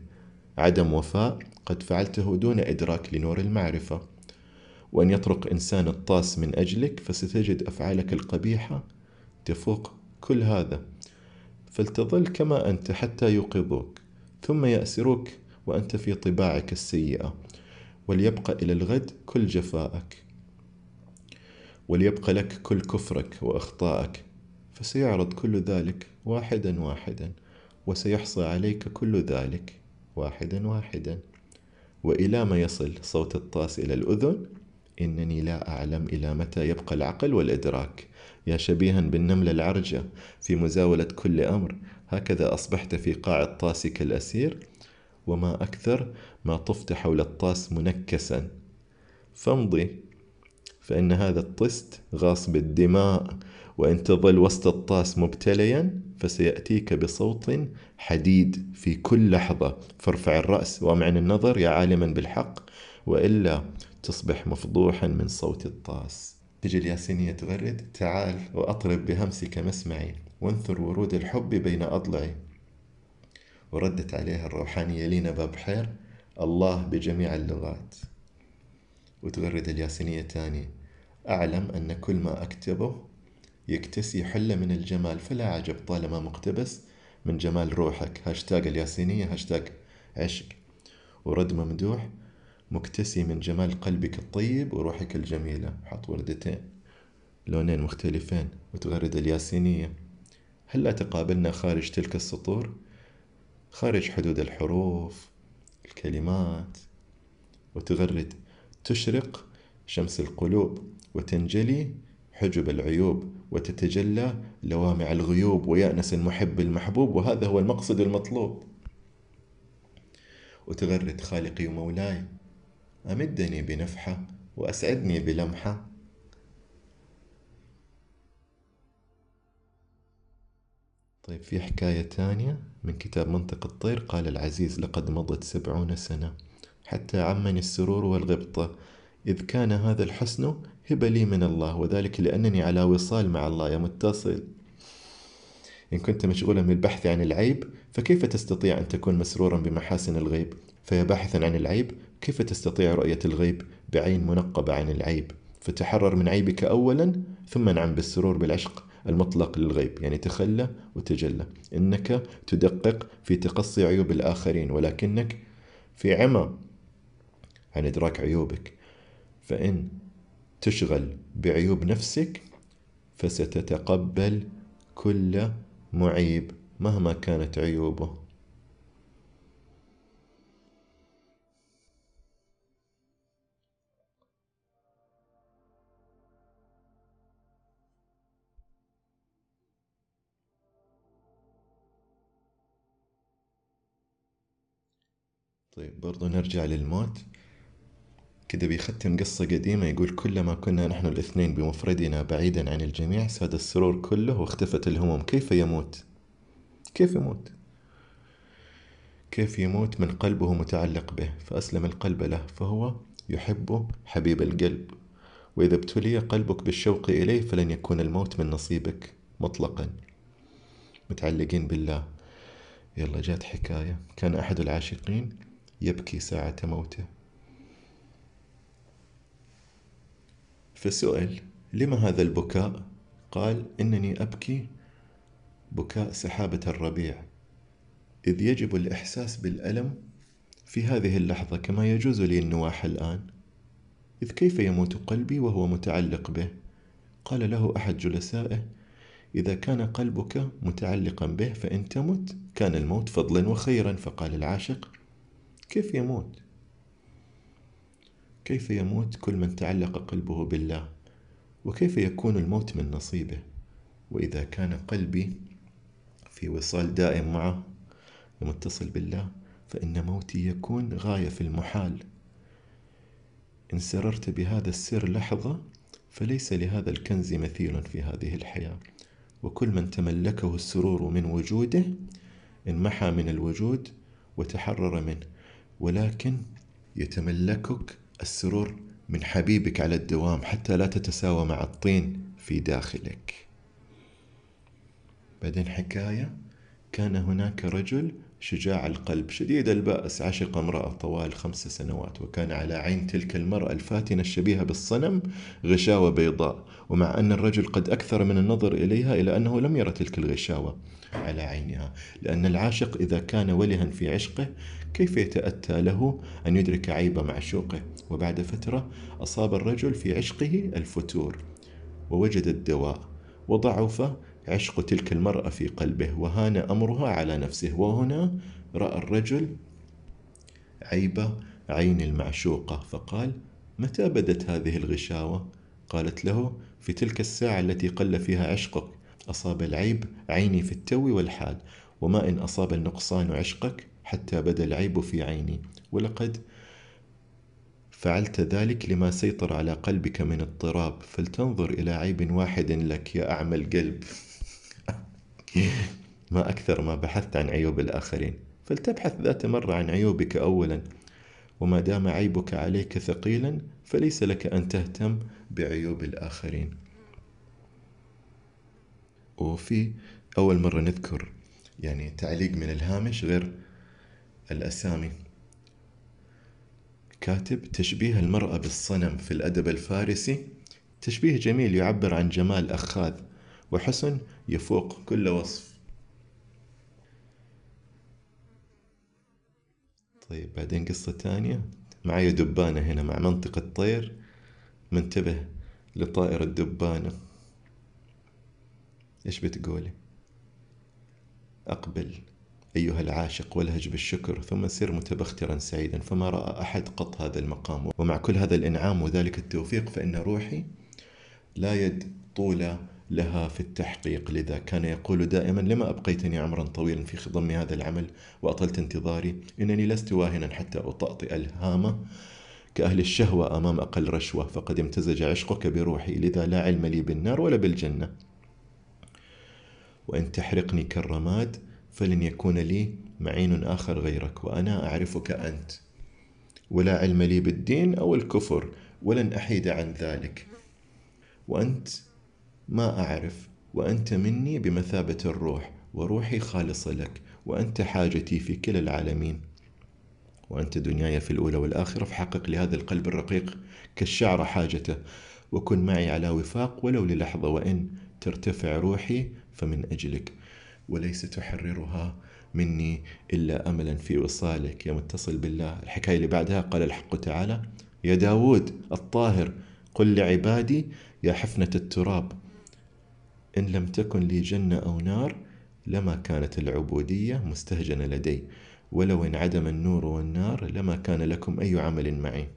عدم وفاء قد فعلته دون إدراك لنور المعرفة. وأن يطرق إنسان الطاس من أجلك فستجد أفعالك القبيحة تفوق كل هذا. فلتظل كما أنت حتى يوقظوك ثم يأسروك وأنت في طباعك السيئة. وليبقى إلى الغد كل جفائك وليبقى لك كل كفرك وأخطائك فسيعرض كل ذلك واحدا واحدا وسيحصى عليك كل ذلك واحدا واحدا. وإلى ما يصل صوت الطاس إلى الأذن إنني لا أعلم إلى متى يبقى العقل والإدراك. يا شبيها بالنملة العرجة في مزاولة كل أمر هكذا أصبحت في قاع الطاس كالأسير. وما أكثر ما طفت حول الطاس منكسا. فامضي فإن هذا الطست غاصب الدماء وإن تظل وسط الطاس مبتليا فسيأتيك بصوت حديد في كل لحظة. فارفع الرأس وامعن النظر يا عالما بالحق وإلا تصبح مفضوحا من صوت الطاس. تجي الياسينية تغرد تعال وأطرب بهمسك مسمعي وانثر ورود الحب بين أضلعي. وردت عليها الروحانية لينا بابحير الله بجميع اللغات. وتغرد الياسينية تاني أعلم أن كل ما أكتبه يكتسي حلة من الجمال فلا عجب طالما مقتبس من جمال روحك. هاشتاج الياسينية هاشتاج عشق. ورد ممدوح مكتسي من جمال قلبك الطيب وروحك الجميلة. حط وردتين لونين مختلفين. وتغرد الياسينية. هل لا تقابلنا خارج تلك السطور؟ خارج حدود الحروف. الكلمات وتغرد تشرق شمس القلوب وتنجلي حجب العيوب وتتجلى لوامع الغيوب ويأنس المحب المحبوب وهذا هو المقصد المطلوب. وتغرد خالقي ومولاي أمدني بنفحة وأسعدني بلمحة. طيب في حكاية تانية من كتاب منطق الطير قال العزيز لقد مضت سبعون سنة حتى عمني السرور والغبطة إذ كان هذا الحسن هبة لي من الله وذلك لأنني على وصال مع الله يا متصل. إن كنت مشغولا بالبحث عن العيب فكيف تستطيع أن تكون مسرورا بمحاسن الغيب؟ فيا باحثا عن العيب كيف تستطيع رؤية الغيب بعين منقبة عن العيب؟ فتحرر من عيبك أولا ثم نعم بالسرور بالعشق. المطلق للغيب يعني تخلى وتجلى. إنك تدقق في تقصي عيوب الآخرين ولكنك في عمى عن إدراك عيوبك. فإن تشغل بعيوب نفسك فستتقبل كل معيب مهما كانت عيوبه. طيب برضو نرجع للموت. كده بيختم قصة قديمة يقول كلما كنا نحن الاثنين بمفردنا بعيدا عن الجميع ساد السرور كله واختفت الهموم. كيف يموت؟ كيف يموت؟ كيف يموت من قلبه متعلق به؟ فأسلم القلب له فهو يحب حبيب القلب. وإذا ابتلي قلبك بالشوق إليه فلن يكون الموت من نصيبك مطلقا. متعلقين بالله. يلا جات حكاية. كان أحد العاشقين يبكي ساعة موته. فسئل لم هذا البكاء؟ قال إنني أبكي بكاء سحابة الربيع إذ يجب الإحساس بالألم في هذه اللحظة كما يجوز لي النواح الآن. إذ كيف يموت قلبي وهو متعلق به؟ قال له أحد جلسائه إذا كان قلبك متعلقا به فإن تمت كان الموت فضلا وخيرا فقال العاشق كيف يموت؟ كيف يموت كل من تعلق قلبه بالله؟ وكيف يكون الموت من نصيبه؟ وإذا كان قلبي في وصال دائم معه ومتصل بالله فإن موتي يكون غاية في المحال. إن سررت بهذا السر لحظة فليس لهذا الكنز مثيل في هذه الحياة. وكل من تملكه السرور من وجوده انمحى من الوجود وتحرر منه. ولكن يتملكك السرور من حبيبك على الدوام حتى لا تتساوى مع الطين في داخلك. بعدين حكاية كان هناك رجل شجاع القلب شديد البأس عشق امرأة طوال خمس سنوات وكان على عين تلك المرأة الفاتنة الشبيهة بالصنم غشاوة بيضاء. ومع أن الرجل قد أكثر من النظر إليها إلى أنه لم يرى تلك الغشاوة على عينها لأن العاشق إذا كان ولها في عشقه كيف يتأتى له أن يدرك عيب معشوقه وبعد فترة أصاب الرجل في عشقه الفتور ووجد الدواء وضعف عشق تلك المرأة في قلبه وهان أمرها على نفسه. وهنا رأى الرجل عيب عين المعشوقة فقال متى بدت هذه الغشاوة؟ قالت له في تلك الساعة التي قل فيها عشقك أصاب العيب عيني في التو والحال وما إن أصاب النقصان عشقك حتى بدا العيب في عيني. ولقد فعلت ذلك لما سيطر على قلبك من اضطراب فلتنظر إلى عيب واحد لك يا أعمى القلب. ما أكثر ما بحثت عن عيوب الآخرين فلتبحث ذات مرة عن عيوبك أولا وما دام عيبك عليك ثقيلا فليس لك أن تهتم بعيوب الآخرين. وفي أول مرة نذكر يعني تعليق من الهامش غير الأسامي. كاتب تشبيه المرأة بالصنم في الأدب الفارسي تشبيه جميل يعبر عن جمال أخاذ وحسن يفوق كل وصف. طيب بعدين قصة تانية معي دبانة هنا مع منطقة طير. منتبه لطائر الدبانة. إيش بتقولي؟ أقبل أيها العاشق والهج بالشكر ثم سر متبخترا سعيدا فما رأى أحد قط هذا المقام. ومع كل هذا الإنعام وذلك التوفيق فإن روحي لا يد طول لها في التحقيق. لذا كان يقول دائما لما أبقيتني عمرا طويلا في خضم هذا العمل وأطلت انتظاري إنني لست واهنا حتى أطأطئ الهامة كأهل الشهوة أمام أقل رشوة فقد امتزج عشقك بروحي لذا لا علم لي بالنار ولا بالجنة. وإن تحرقني كالرماد فلن يكون لي معين آخر غيرك وأنا أعرفك أنت. ولا علم لي بالدين أو الكفر ولن أحيد عن ذلك. وأنت ما أعرف وأنت مني بمثابة الروح وروحي خالصة لك وأنت حاجتي في كلا العالمين. وأنت دنياي في الأولى والآخرة فحقق لهذا القلب الرقيق. كالشعر حاجته وكن معي على وفاق ولو للحظة وإن ترتفع روحي فمن أجلك. وليس تحررها مني إلا أملا في وصالك. يا متصل بالله. الحكاية اللي بعدها قال الحق تعالى يا داود الطاهر قل لعبادي يا حفنة التراب. إن لم تكن لي جنة أو نار لما كانت العبودية مستهجنة لدي ولو انعدم النور والنار لما كان لكم أي عمل معي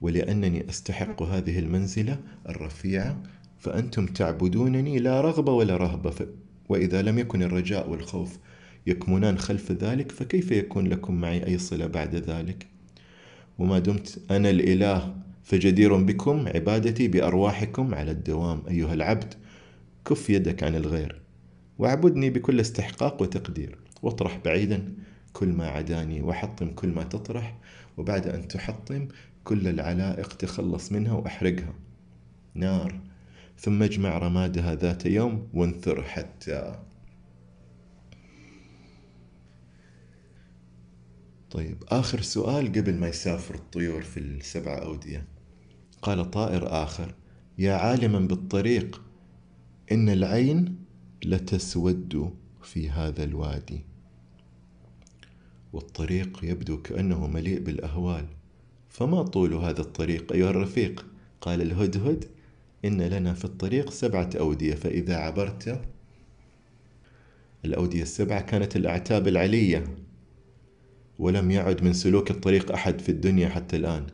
ولأنني أستحق هذه المنزلة الرفيعة فأنتم تعبدونني لا رغبة ولا رهبة. وإذا لم يكن الرجاء والخوف يكمنان خلف ذلك فكيف يكون لكم معي أي صلة بعد ذلك وما دمت أنا الإله فجدير بكم عبادتي بأرواحكم على الدوام أيها العبد كف يدك عن الغير واعبدني بكل استحقاق وتقدير واطرح بعيدا كل ما عداني وحطم كل ما تطرح وبعد أن تحطم كل العلائق تخلص منها وأحرقها. نار ثم اجمع رمادها ذات يوم وانثر حتى. طيب آخر سؤال قبل ما يسافر الطيور في السبعة أودية. قال طائر آخر يا عالما بالطريق إن العين لتسود في هذا الوادي. والطريق يبدو كأنه مليء بالأهوال. فما طول هذا الطريق أيها الرفيق؟ قال الهدهد. إن لنا في الطريق سبعة أودية فإذا عبرت الأودية السبعة كانت الأعتاب العلية ولم يعد من سلوك الطريق أحد في الدنيا حتى الآن.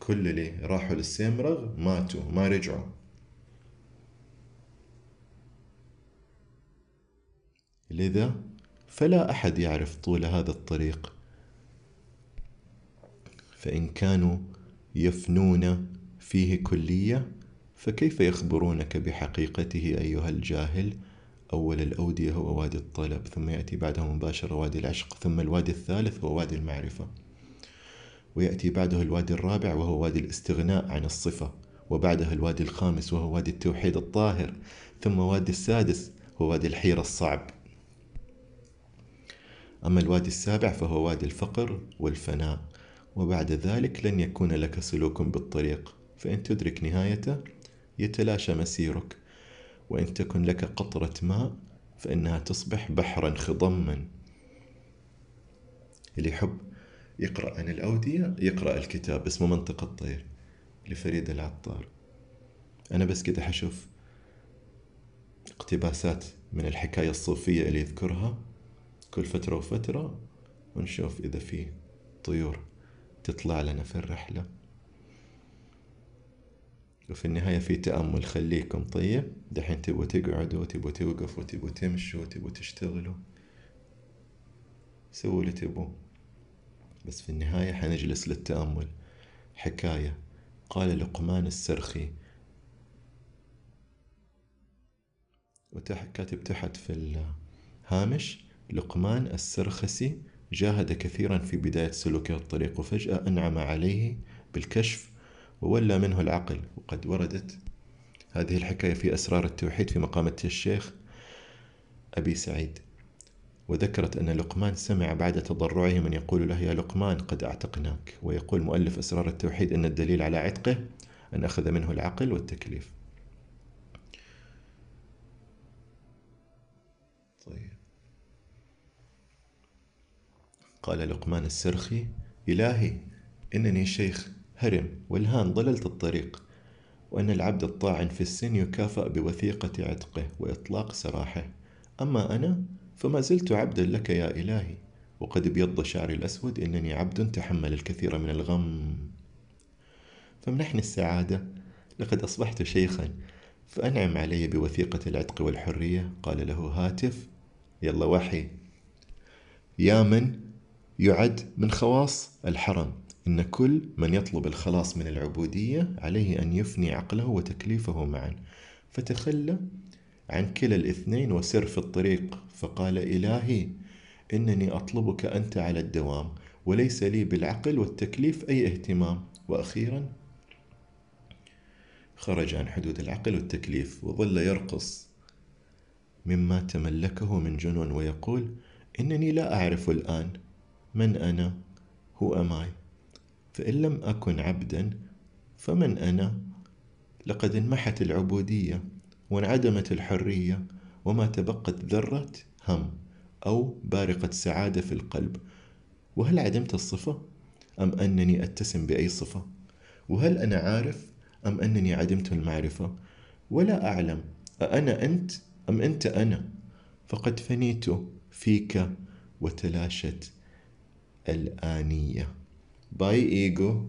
كل اللي راحوا للسيمرغ ماتوا ما رجعوا. لذا فلا أحد يعرف طول هذا الطريق. فإن كانوا يفنون فيه كلية فكيف يخبرونك بحقيقته أيها الجاهل؟ أول الأودية هو وادي الطلب ثم يأتي بعده مباشرة وادي العشق ثم الوادي الثالث هو وادي المعرفة. ويأتي بعده الوادي الرابع وهو وادي الاستغناء عن الصفة وبعدها الوادي الخامس وهو وادي التوحيد الطاهر ثم وادي السادس هو وادي الحيرة الصعب. أما الوادي السابع فهو وادي الفقر والفناء وبعد ذلك لن يكون لك سلوك بالطريق فإن تدرك نهايته يتلاشى مسيرك وإن تكن لك قطرة ماء فإنها تصبح بحرا خضما اللي يحب يقرأ عن الأودية يقرأ الكتاب اسمه منطق الطير لفريد العطار. أنا بس كده حشوف اقتباسات من الحكاية الصوفية اللي يذكرها كل فترة وفترة ونشوف إذا في طيور تطلع لنا في الرحلة. وفي النهاية في تأمل خليكم طيب. دحين تبغوا تقعدوا تبغوا توقفوا تبغوا تمشوا تبغوا تشتغلوا. سووا اللي تبغوا بس في النهاية حنجلس للتأمل. حكاية. قال لقمان السرخي. وكاتب تحت في الهامش لقمان السرخسي جاهد كثيرا في بداية سلوكه الطريق وفجأة أنعم عليه بالكشف وولى منه العقل وقد وردت هذه الحكاية في أسرار التوحيد في مقامة الشيخ أبي سعيد. وذكرت أن لقمان سمع بعد تضرعه من يقول له يا لقمان قد أعتقناك. ويقول مؤلف أسرار التوحيد أن الدليل على عتقه أن أخذ منه العقل والتكليف. طيب. قال لقمان السرخي إلهي إنني شيخ هرم والهان ضللت الطريق وأن العبد الطاعن في السن يكافأ بوثيقة عتقه وإطلاق سراحه. أما أنا فما زلت عبدا لك يا إلهي وقد ابيض شعري الأسود إنني عبد تحمل الكثير من الغم. فامنحني السعادة لقد أصبحت شيخا فأنعم علي بوثيقة العتق والحرية. قال له هاتف يلا وحي. يا من يعد من خواص الحرم إن كل من يطلب الخلاص من العبودية عليه أن يفني عقله وتكليفه معا. فتخلى عن كلا الاثنين وسر في الطريق فقال إلهي إنني أطلبك أنت على الدوام وليس لي بالعقل والتكليف أي اهتمام. وأخيرا خرج عن حدود العقل والتكليف وظل يرقص. مما تملكه من جنون ويقول إنني لا أعرف الآن من أنا هو أماي. فإن لم أكن عبدا فمن أنا؟ لقد انمحت العبودية. وانعدمت الحرية وما تبقت ذرة هم أو بارقة سعادة في القلب. وهل عدمت الصفة أم أنني أتسم بأي صفة؟ وهل أنا عارف أم أنني عدمت المعرفة؟ ولا أعلم أأنا أنت أم أنت أنا؟ فقد فنيت فيك وتلاشت الآنية. باي إيجو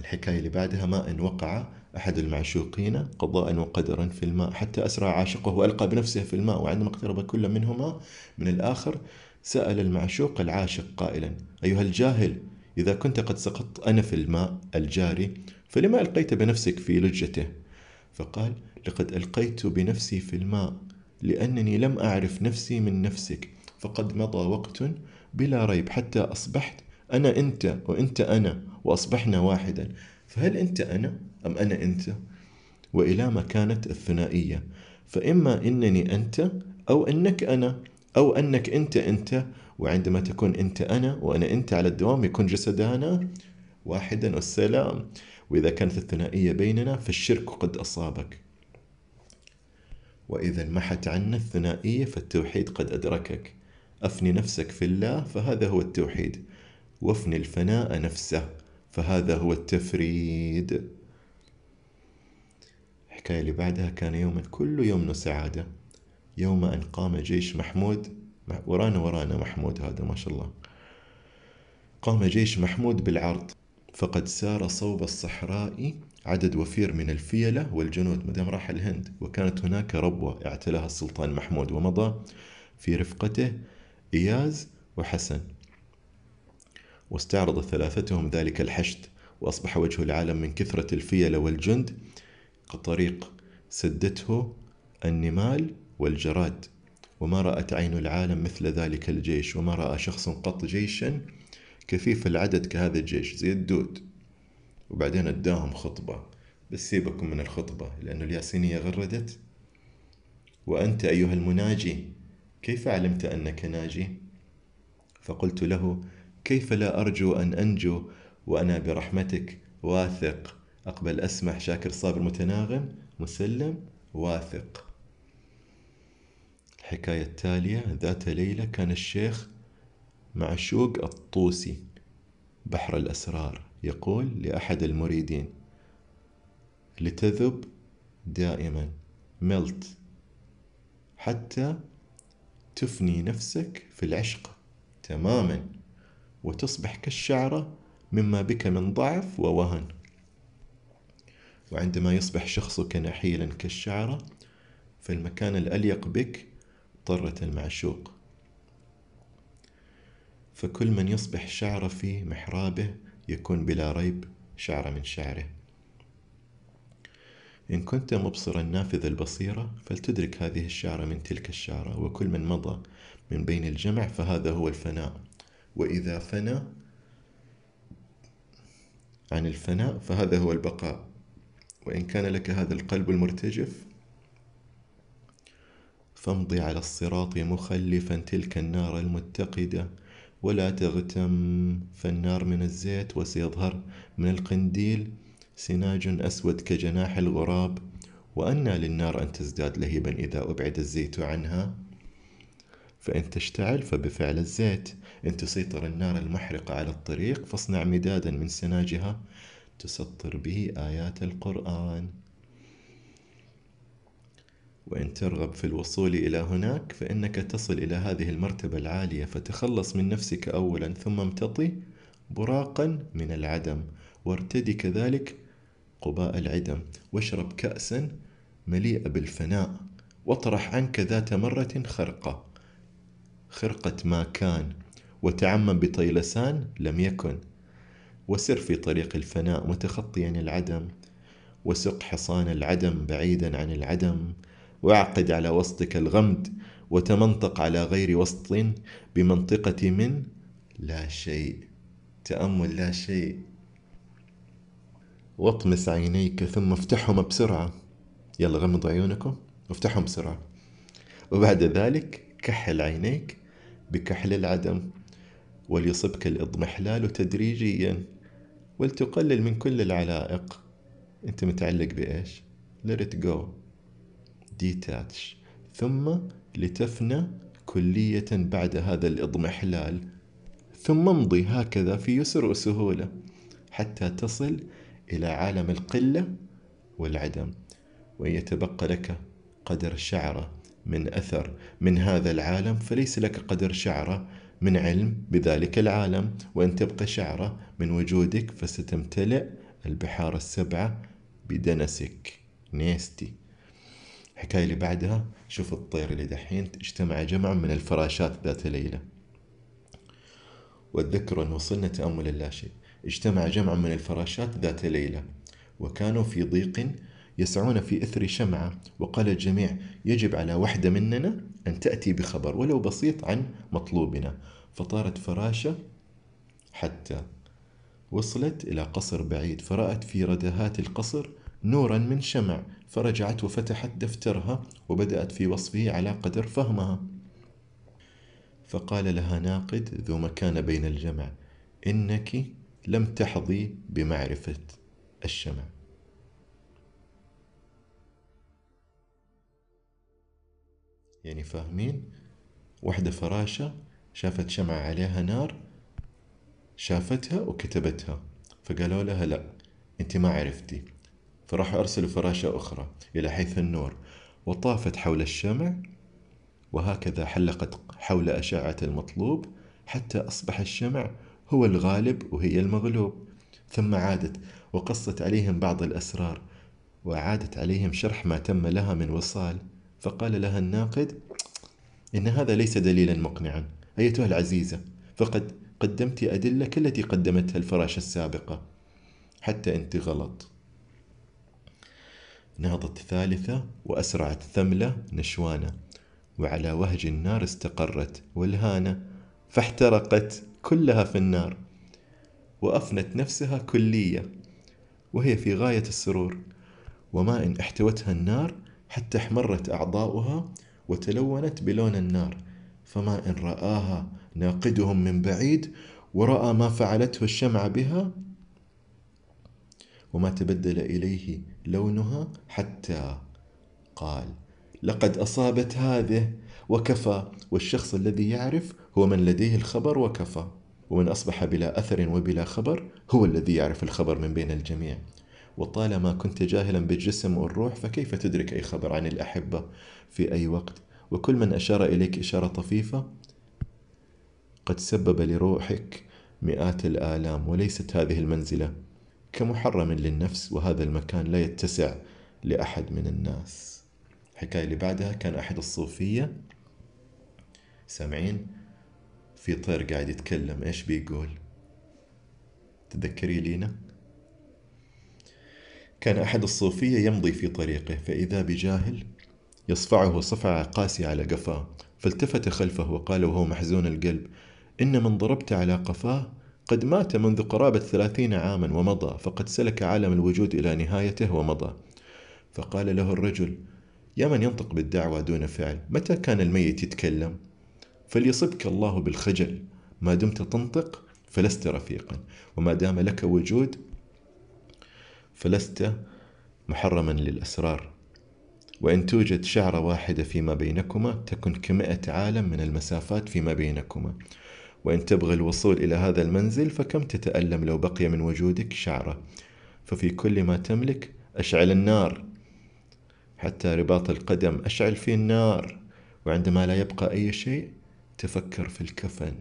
الحكاية اللي بعدها ما إن وقع أحد المعشوقين قضاء وقدرا في الماء حتى أسرع عاشقه وألقى بنفسه في الماء وعندما اقترب كل منهما من الآخر سأل المعشوق العاشق قائلا أيها الجاهل إذا كنت قد سقطت أنا في الماء الجاري فلما ألقيت بنفسك في لجته؟ فقال لقد ألقيت بنفسي في الماء لأنني لم أعرف نفسي من نفسك فقد مضى وقت بلا ريب حتى أصبحت أنا أنت وأنت أنا وأصبحنا واحدا. فهل أنت أنا أم أنا أنت؟ وإلى ما كانت الثنائية. فإما إنني أنت أو أنك أنا أو أنك أنت أنت وعندما تكون أنت أنا وأنا أنت على الدوام يكون جسدنا واحدا والسلام. وإذا كانت الثنائية بيننا فالشرك قد أصابك. وإذا انمحت عنا الثنائية فالتوحيد قد أدركك. أفني نفسك في الله فهذا هو التوحيد. وافني الفناء نفسه. فهذا هو التفريد. الحكاية اللي بعدها كان يوما كل يوم سعادة يوم أن قام جيش محمود ورانا ورانا محمود هذا ما شاء الله. قام جيش محمود بالعرض. فقد سار صوب الصحراء عدد وفير من الفيلة والجنود. مدام راح الهند وكانت هناك ربوة اعتلاها السلطان محمود ومضى في رفقته إياز وحسن. واستعرض ثلاثتهم ذلك الحشد وأصبح وجه العالم من كثرة الفيلة والجند كطريق سدته النمال والجراد. وما رأت عين العالم مثل ذلك الجيش وما رأى شخص قط جيشا كثيف العدد كهذا الجيش زي الدود. وبعدين أداهم خطبة. بس سيبكم من الخطبة لأن الياسينية غردت. وأنت أيها المناجي كيف علمت أنك ناجي؟ فقلت له كيف لا أرجو أن أنجو وأنا برحمتك؟ واثق. أقبل أسمح شاكر صابر متناغم مسلم واثق. الحكاية التالية ذات ليلة كان الشيخ معشوق الطوسي بحر الأسرار يقول لأحد المريدين لتذب دائما ملت حتى تفني نفسك في العشق تماما. وتصبح كالشعرة مما بك من ضعف ووهن. وعندما يصبح شخصك نحيلا كالشعرة فالمكان الأليق بك طرة المعشوق فكل من يصبح شعرة في محرابه يكون بلا ريب شعرة من شعره. إن كنت مبصرا نافذ البصيرة فلتدرك هذه الشعرة من تلك الشعرة وكل من مضى من بين الجمع فهذا هو الفناء. وإذا فنى عن الفناء فهذا هو البقاء. وإن كان لك هذا القلب المرتجف فامضي على الصراط مخلفا تلك النار المتقدة ولا تغتم. فالنار من الزيت وسيظهر من القنديل سناج أسود كجناح الغراب. وأنى للنار أن تزداد لهيبا إذا أبعد الزيت عنها. فإن تشتعل فبفعل الزيت. إن تسيطر النار المحرقة على الطريق فاصنع مدادا من سناجها تسطر به آيات القرآن. وإن ترغب في الوصول إلى هناك فإنك تصل إلى هذه المرتبة العالية فتخلص من نفسك أولا ثم امتطي براقا من العدم وارتدي كذلك قباء العدم واشرب كأسا مليئة بالفناء واطرح عنك ذات مرة خرقة خرقة ما كان. وتعمم بطيلسان لم يكن. وسر في طريق الفناء متخطيا العدم وسق حصان العدم بعيدا عن العدم واعقد على وسطك الغمد وتمنطق على غير وسط بمنطقة من لا شيء. تأمل لا شيء. واطمس عينيك ثم افتحهما بسرعة. يلا غمض عيونكم وافتحهم بسرعة. وبعد ذلك كحل عينيك بكحل العدم. وليصبك الإضمحلال تدريجيا ولتقلل من كل العلائق. أنت متعلق بإيش؟ Let it go. Detach. ثم لتفنى كلية بعد هذا الإضمحلال. ثم امضي هكذا في يسر وسهولة حتى تصل إلى عالم القلة والعدم. وإن يتبقى لك قدر شعرة من أثر من هذا العالم فليس لك قدر شعرة من علم بذلك العالم وإن تبقى شعرة من وجودك فستمتلئ البحار السبعة بدنسك. نيستي. الحكاية اللي بعدها شوف الطير اللي دحين اجتمع جمع من الفراشات ذات ليلة. واتذكروا أن وصلنا تأمل اللاشيء اجتمع جمع من الفراشات ذات ليلة. وكانوا في ضيق يسعون في إثر شمعة. وقال الجميع يجب على وحدة مننا أن تأتي بخبر ولو بسيط عن مطلوبنا. فطارت فراشة حتى وصلت إلى قصر بعيد. فرأت في ردهات القصر نورا من شمع. فرجعت وفتحت دفترها وبدأت في وصفه على قدر فهمها. فقال لها ناقد ذو مكان بين الجمع إنك لم تحظي بمعرفة الشمع. يعني فاهمين؟ واحدة فراشة شافت شمعة عليها نار شافتها وكتبتها فقالوا لها لا أنت ما عرفتي. فراحوا أرسلوا فراشة أخرى إلى حيث النور وطافت حول الشمع وهكذا حلقت حول أشعة المطلوب حتى أصبح الشمع هو الغالب وهي المغلوب. ثم عادت وقصت عليهم بعض الأسرار وأعادت عليهم شرح ما تم لها من وصال. فقال لها الناقد إن هذا ليس دليلا مقنعا أيتها العزيزة فقد قدمت أدلة كالتي قدمتها الفراشة السابقة حتى أنت غلط نهضت ثالثة وأسرعت ثملة نشوانة وعلى وهج النار استقرت والهانة فاحترقت كلها في النار وأفنت نفسها كلية وهي في غاية السرور وما إن احتوتها النار حتى احمرت أعضاؤها وتلونت بلون النار. فما إن رآها ناقدهم من بعيد ورأى ما فعلته الشمعة بها وما تبدل إليه لونها حتى قال لقد أصابت هذه وكفى والشخص الذي يعرف هو من لديه الخبر وكفى ومن أصبح بلا أثر وبلا خبر هو الذي يعرف الخبر من بين الجميع. وطالما كنت جاهلا بالجسم والروح فكيف تدرك أي خبر عن الأحبة في أي وقت؟ وكل من أشار إليك إشارة طفيفة قد سبب لروحك مئات الآلام وليست هذه المنزلة كمحرم للنفس وهذا المكان لا يتسع لأحد من الناس. الحكاية اللي بعدها كان أحد الصوفية سامعين؟ في طير قاعد يتكلم إيش بيقول؟ تذكري لينا؟ كان أحد الصوفية يمضي في طريقه فإذا بجاهل يصفعه صفعة قاسية على قفاه فالتفت خلفه وقال وهو محزون القلب إن من ضربت على قفاه قد مات منذ قرابة ثلاثين عاما ومضى فقد سلك عالم الوجود إلى نهايته ومضى. فقال له الرجل يا من ينطق بالدعوة دون فعل متى كان الميت يتكلم؟ فليصبك الله بالخجل ما دمت تنطق فلست رفيقا وما دام لك وجود فلست محرما للأسرار. وإن توجد شعرة واحدة فيما بينكما تكن كمئة عالم من المسافات فيما بينكما. وإن تبغى الوصول إلى هذا المنزل فكم تتألم لو بقي من وجودك شعرة. ففي كل ما تملك أشعل النار. حتى رباط القدم أشعل فيه النار. وعندما لا يبقى أي شيء تفكر في الكفن.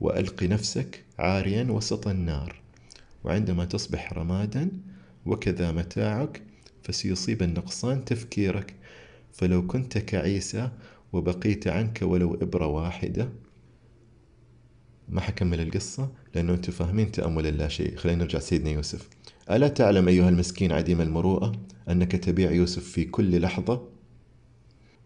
وألق نفسك عاريا وسط النار. وعندما تصبح رمادا وكذا متاعك فسيصيب النقصان تفكيرك. فلو كنت كعيسى وبقيت عنك ولو إبرة واحدة. ما حكمل القصة؟ لأنه أنتم فاهمين تأمل لا شيء. خلينا نرجع سيدنا يوسف. ألا تعلم أيها المسكين عديم المروءة أنك تبيع يوسف في كل لحظة؟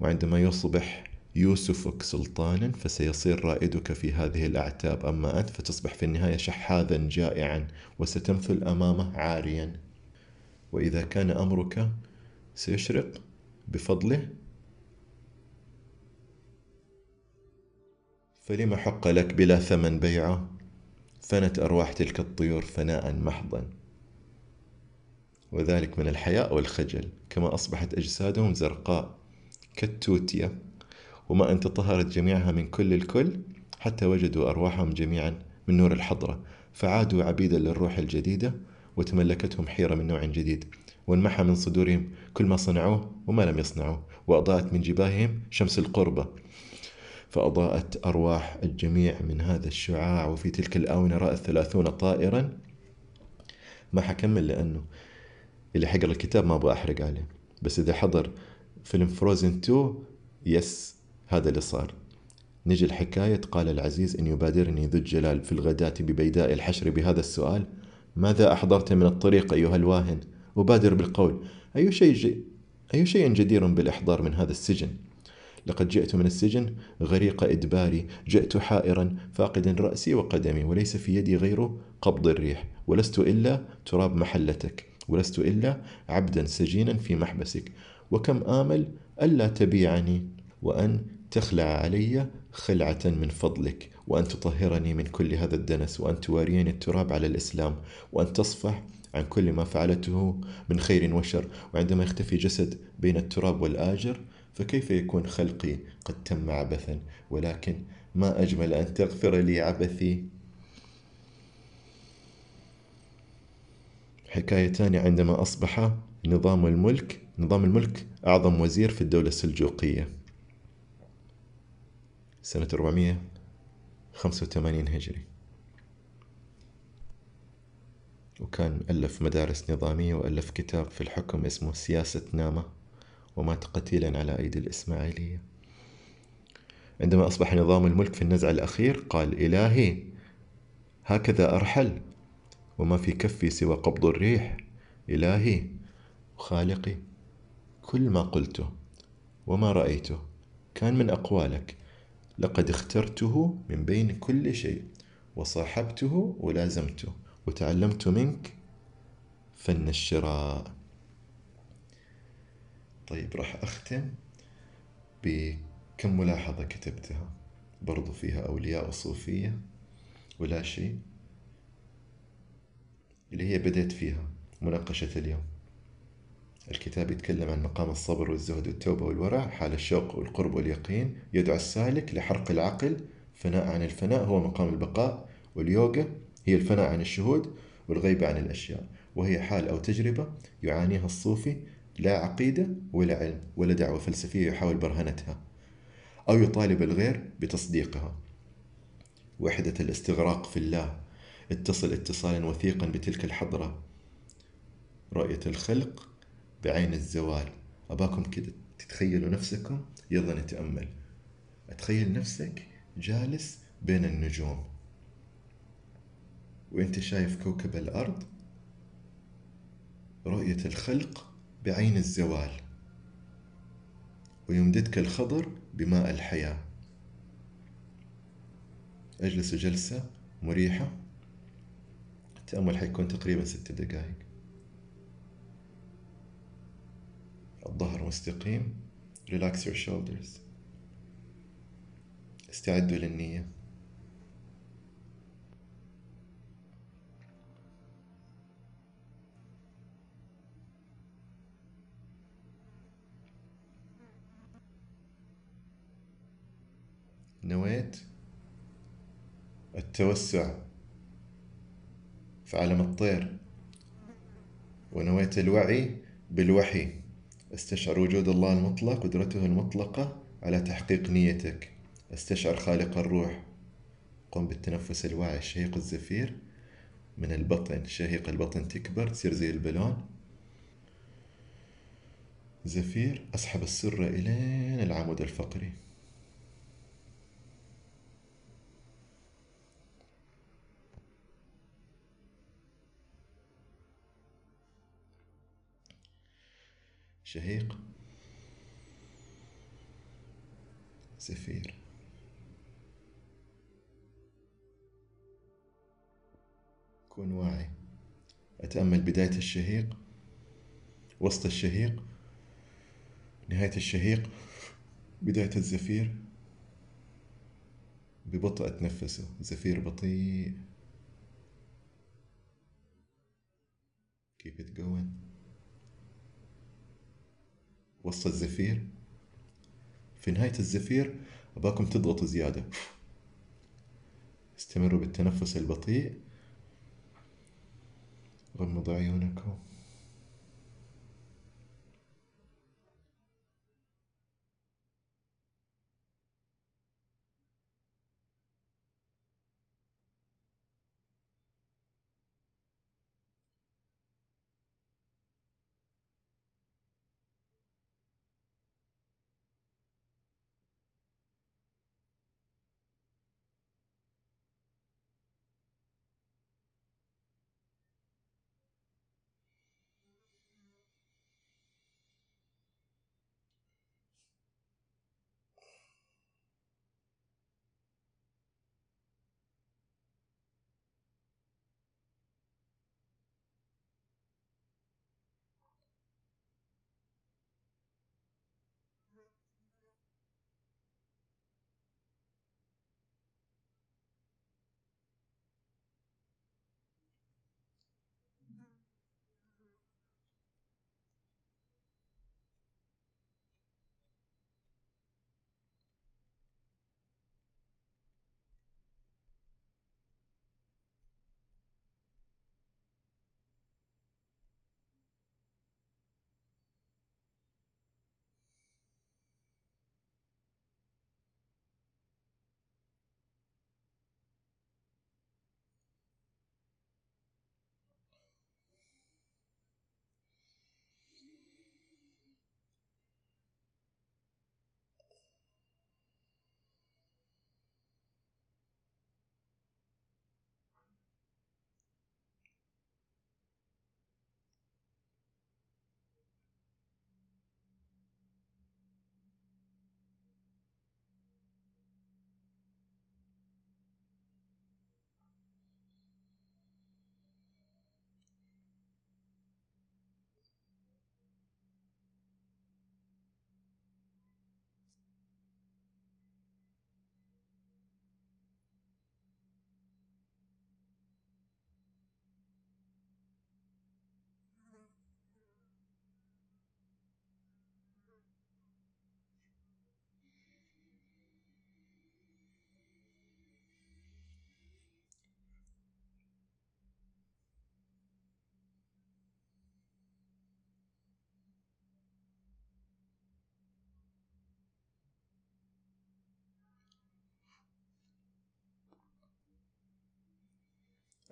وعندما يصبح يوسفك سلطانا فسيصير رائدك في هذه الأعتاب. أما أنت فتصبح في النهاية شحاذا جائعا وستمثل أمامه عاريا. وإذا كان أمرك سيشرق بفضله فلم حق لك بلا ثمن بيعة؟ فنت أرواح تلك الطيور فناء محضا. وذلك من الحياء والخجل كما أصبحت أجسادهم زرقاء كالتوتية. وما أن تطهرت جميعها من كل الكل حتى وجدوا أرواحهم جميعا من نور الحضرة فعادوا عبيدا للروح الجديدة وتملكتهم حيرة من نوع جديد وانمحى من صدورهم كل ما صنعوه وما لم يصنعوه وأضاءت من جباههم شمس القربة. فأضاءت أرواح الجميع من هذا الشعاع وفي تلك الآونة رأت ثلاثون طائرا. ما حكمل لأنه اللي حقر الكتاب ما أبغى أحرق عليه. بس إذا حضر فيلم فروزن 2 يس هذا اللي صار. نجي الحكاية قال العزيز إن يبادرني ذو الجلال في الغداة ببيداء الحشر بهذا السؤال. ماذا أحضرت من الطريق أيها الواهن؟ أبادر بالقول. أي شيء أي شيء جدير بالإحضار من هذا السجن؟ لقد جئت من السجن غريق إدباري. جئت حائرا فاقدا رأسي وقدمي وليس في يدي غير قبض الريح. ولست إلا تراب محلتك. ولست إلا عبدا سجينا في محبسك. وكم آمل ألا تبيعني وأن تخلع علي خلعة من فضلك. وأن تطهرني من كل هذا الدنس وأن تواريني التراب على الإسلام وأن تصفح عن كل ما فعلته من خير وشر. وعندما يختفي جسد بين التراب والآجر فكيف يكون خلقي قد تم عبثا؟ ولكن ما أجمل أن تغفر لي عبثي؟ حكاية ثانية عندما أصبح نظام الملك نظام الملك أعظم وزير في الدولة السلجوقية. سنة 485 هجري. وكان ألف مدارس نظامية وألف كتاب في الحكم اسمه سياسة نامة ومات قتيلا على أيدي الإسماعيلية. عندما أصبح نظام الملك في النزع الأخير قال إلهي هكذا أرحل وما في كفي سوى قبض الريح. إلهي وخالقي كل ما قلته وما رأيته كان من أقوالك. لقد اخترته من بين كل شيء وصاحبته ولازمته وتعلمت منك فن الشراء. طيب راح أختم بكم ملاحظة كتبتها. برضو فيها أولياء وصوفية ولا شيء. اللي هي بديت فيها مناقشة اليوم. الكتاب يتكلم عن مقام الصبر والزهد والتوبة والورع حال الشوق والقرب واليقين يدعو السالك لحرق العقل فناء عن الفناء هو مقام البقاء واليوغا هي الفناء عن الشهود والغيبة عن الأشياء وهي حال أو تجربة يعانيها الصوفي لا عقيدة ولا علم ولا دعوة فلسفية يحاول برهنتها أو يطالب الغير بتصديقها. وحدة الاستغراق في الله اتصل اتصالا وثيقا بتلك الحضرة. رؤية الخلق بعين الزوال. أباكم كده تتخيلوا نفسكم؟ يلا نتأمل. أتخيل نفسك جالس بين النجوم. وأنت شايف كوكب الأرض رؤية الخلق بعين الزوال. ويمددك الخضر بماء الحياة. أجلس جلسة مريحة. التأمل حيكون تقريبا ست دقائق الظهر مستقيم. Relax your shoulders. استعدوا للنية. نويت. التوسع في عالم الطير. ونويت الوعي بالوحي. استشعر وجود الله المطلق قدرته المطلقة على تحقيق نيتك. استشعر خالق الروح. قم بالتنفس الواعي الشهيق الزفير. من البطن شهيق البطن تكبر تصير زي البلون زفير أسحب السر إلين العمود الفقري. شهيق زفير كن واعي. أتأمل بداية الشهيق. وسط الشهيق. نهاية الشهيق. بداية الزفير. ببطء أتنفسه. زفير بطيء. Keep it going. وسط الزفير. في نهاية الزفير أباكم تضغطوا زيادة. استمروا بالتنفس البطيء. غمضوا عيونكم.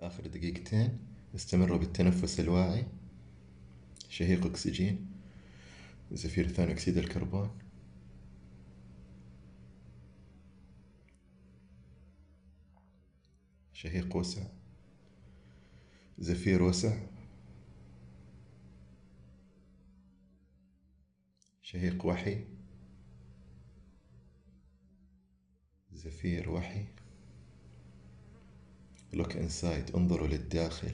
آخر دقيقتين استمروا بالتنفس الواعي شهيق أكسجين زفير ثاني أكسيد الكربون. شهيق وسع زفير وسع شهيق وحي. زفير وحي. لوك انسايد انظروا للداخل.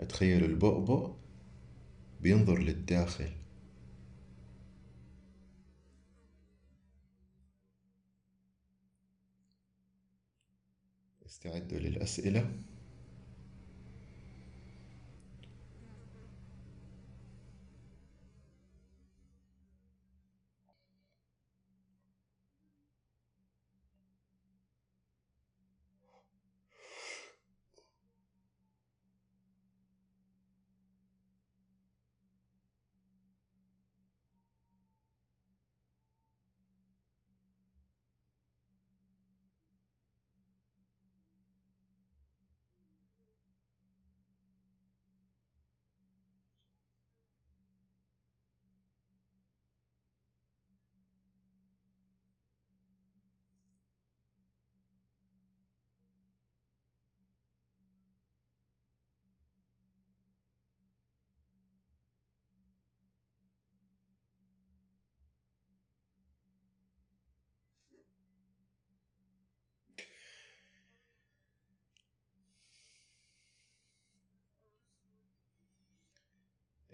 اتخيلوا البؤبؤ بينظر للداخل. استعدوا للأسئلة.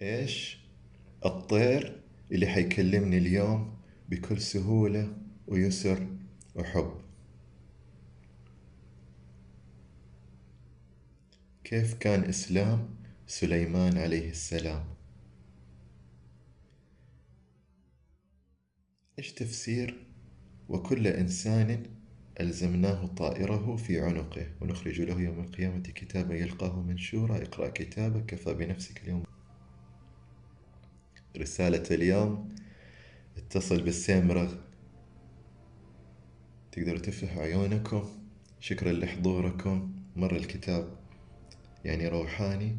إيش الطير اللي حيكلمني اليوم بكل سهولة ويسر وحب؟ كيف كان إسلام سليمان عليه السلام؟ إيش تفسير وكل إنسان ألزمناه طائره في عنقه؟ ونخرج له يوم القيامة كتابا يلقاه منشورا اقرأ كتابك كفى بنفسك اليوم. رسالة اليوم. اتصل بالسيمرغ تقدروا تفتحوا عيونكم. شكرا لحضوركم. مر الكتاب يعني روحاني.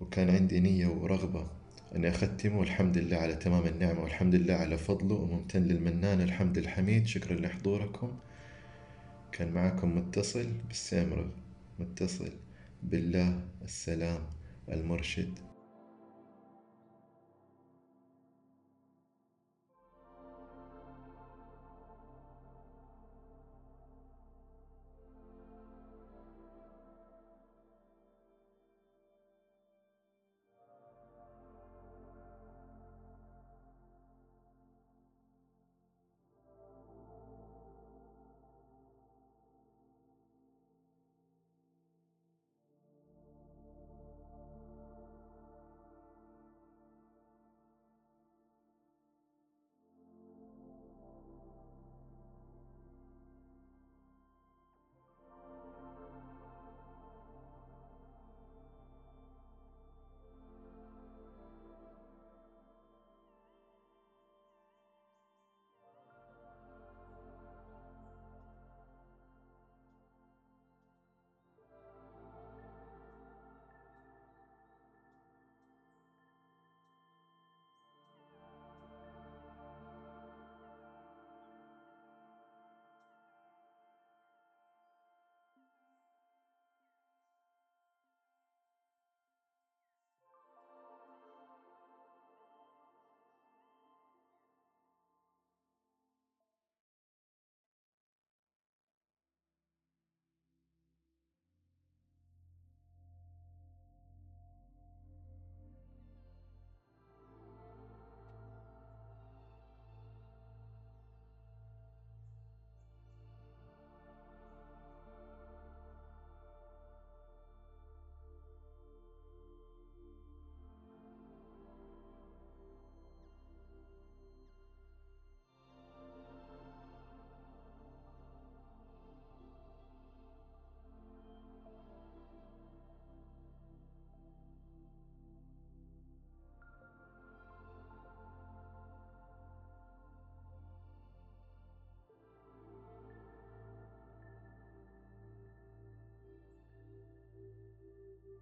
وكان عندي نية ورغبة أني أختمه. والحمد لله على تمام النعمة. والحمد لله على فضله وممتن للمنان. الحمد الحميد. شكرا لحضوركم. كان معكم متصل بالسيمرغ متصل بالله السلام المرشد.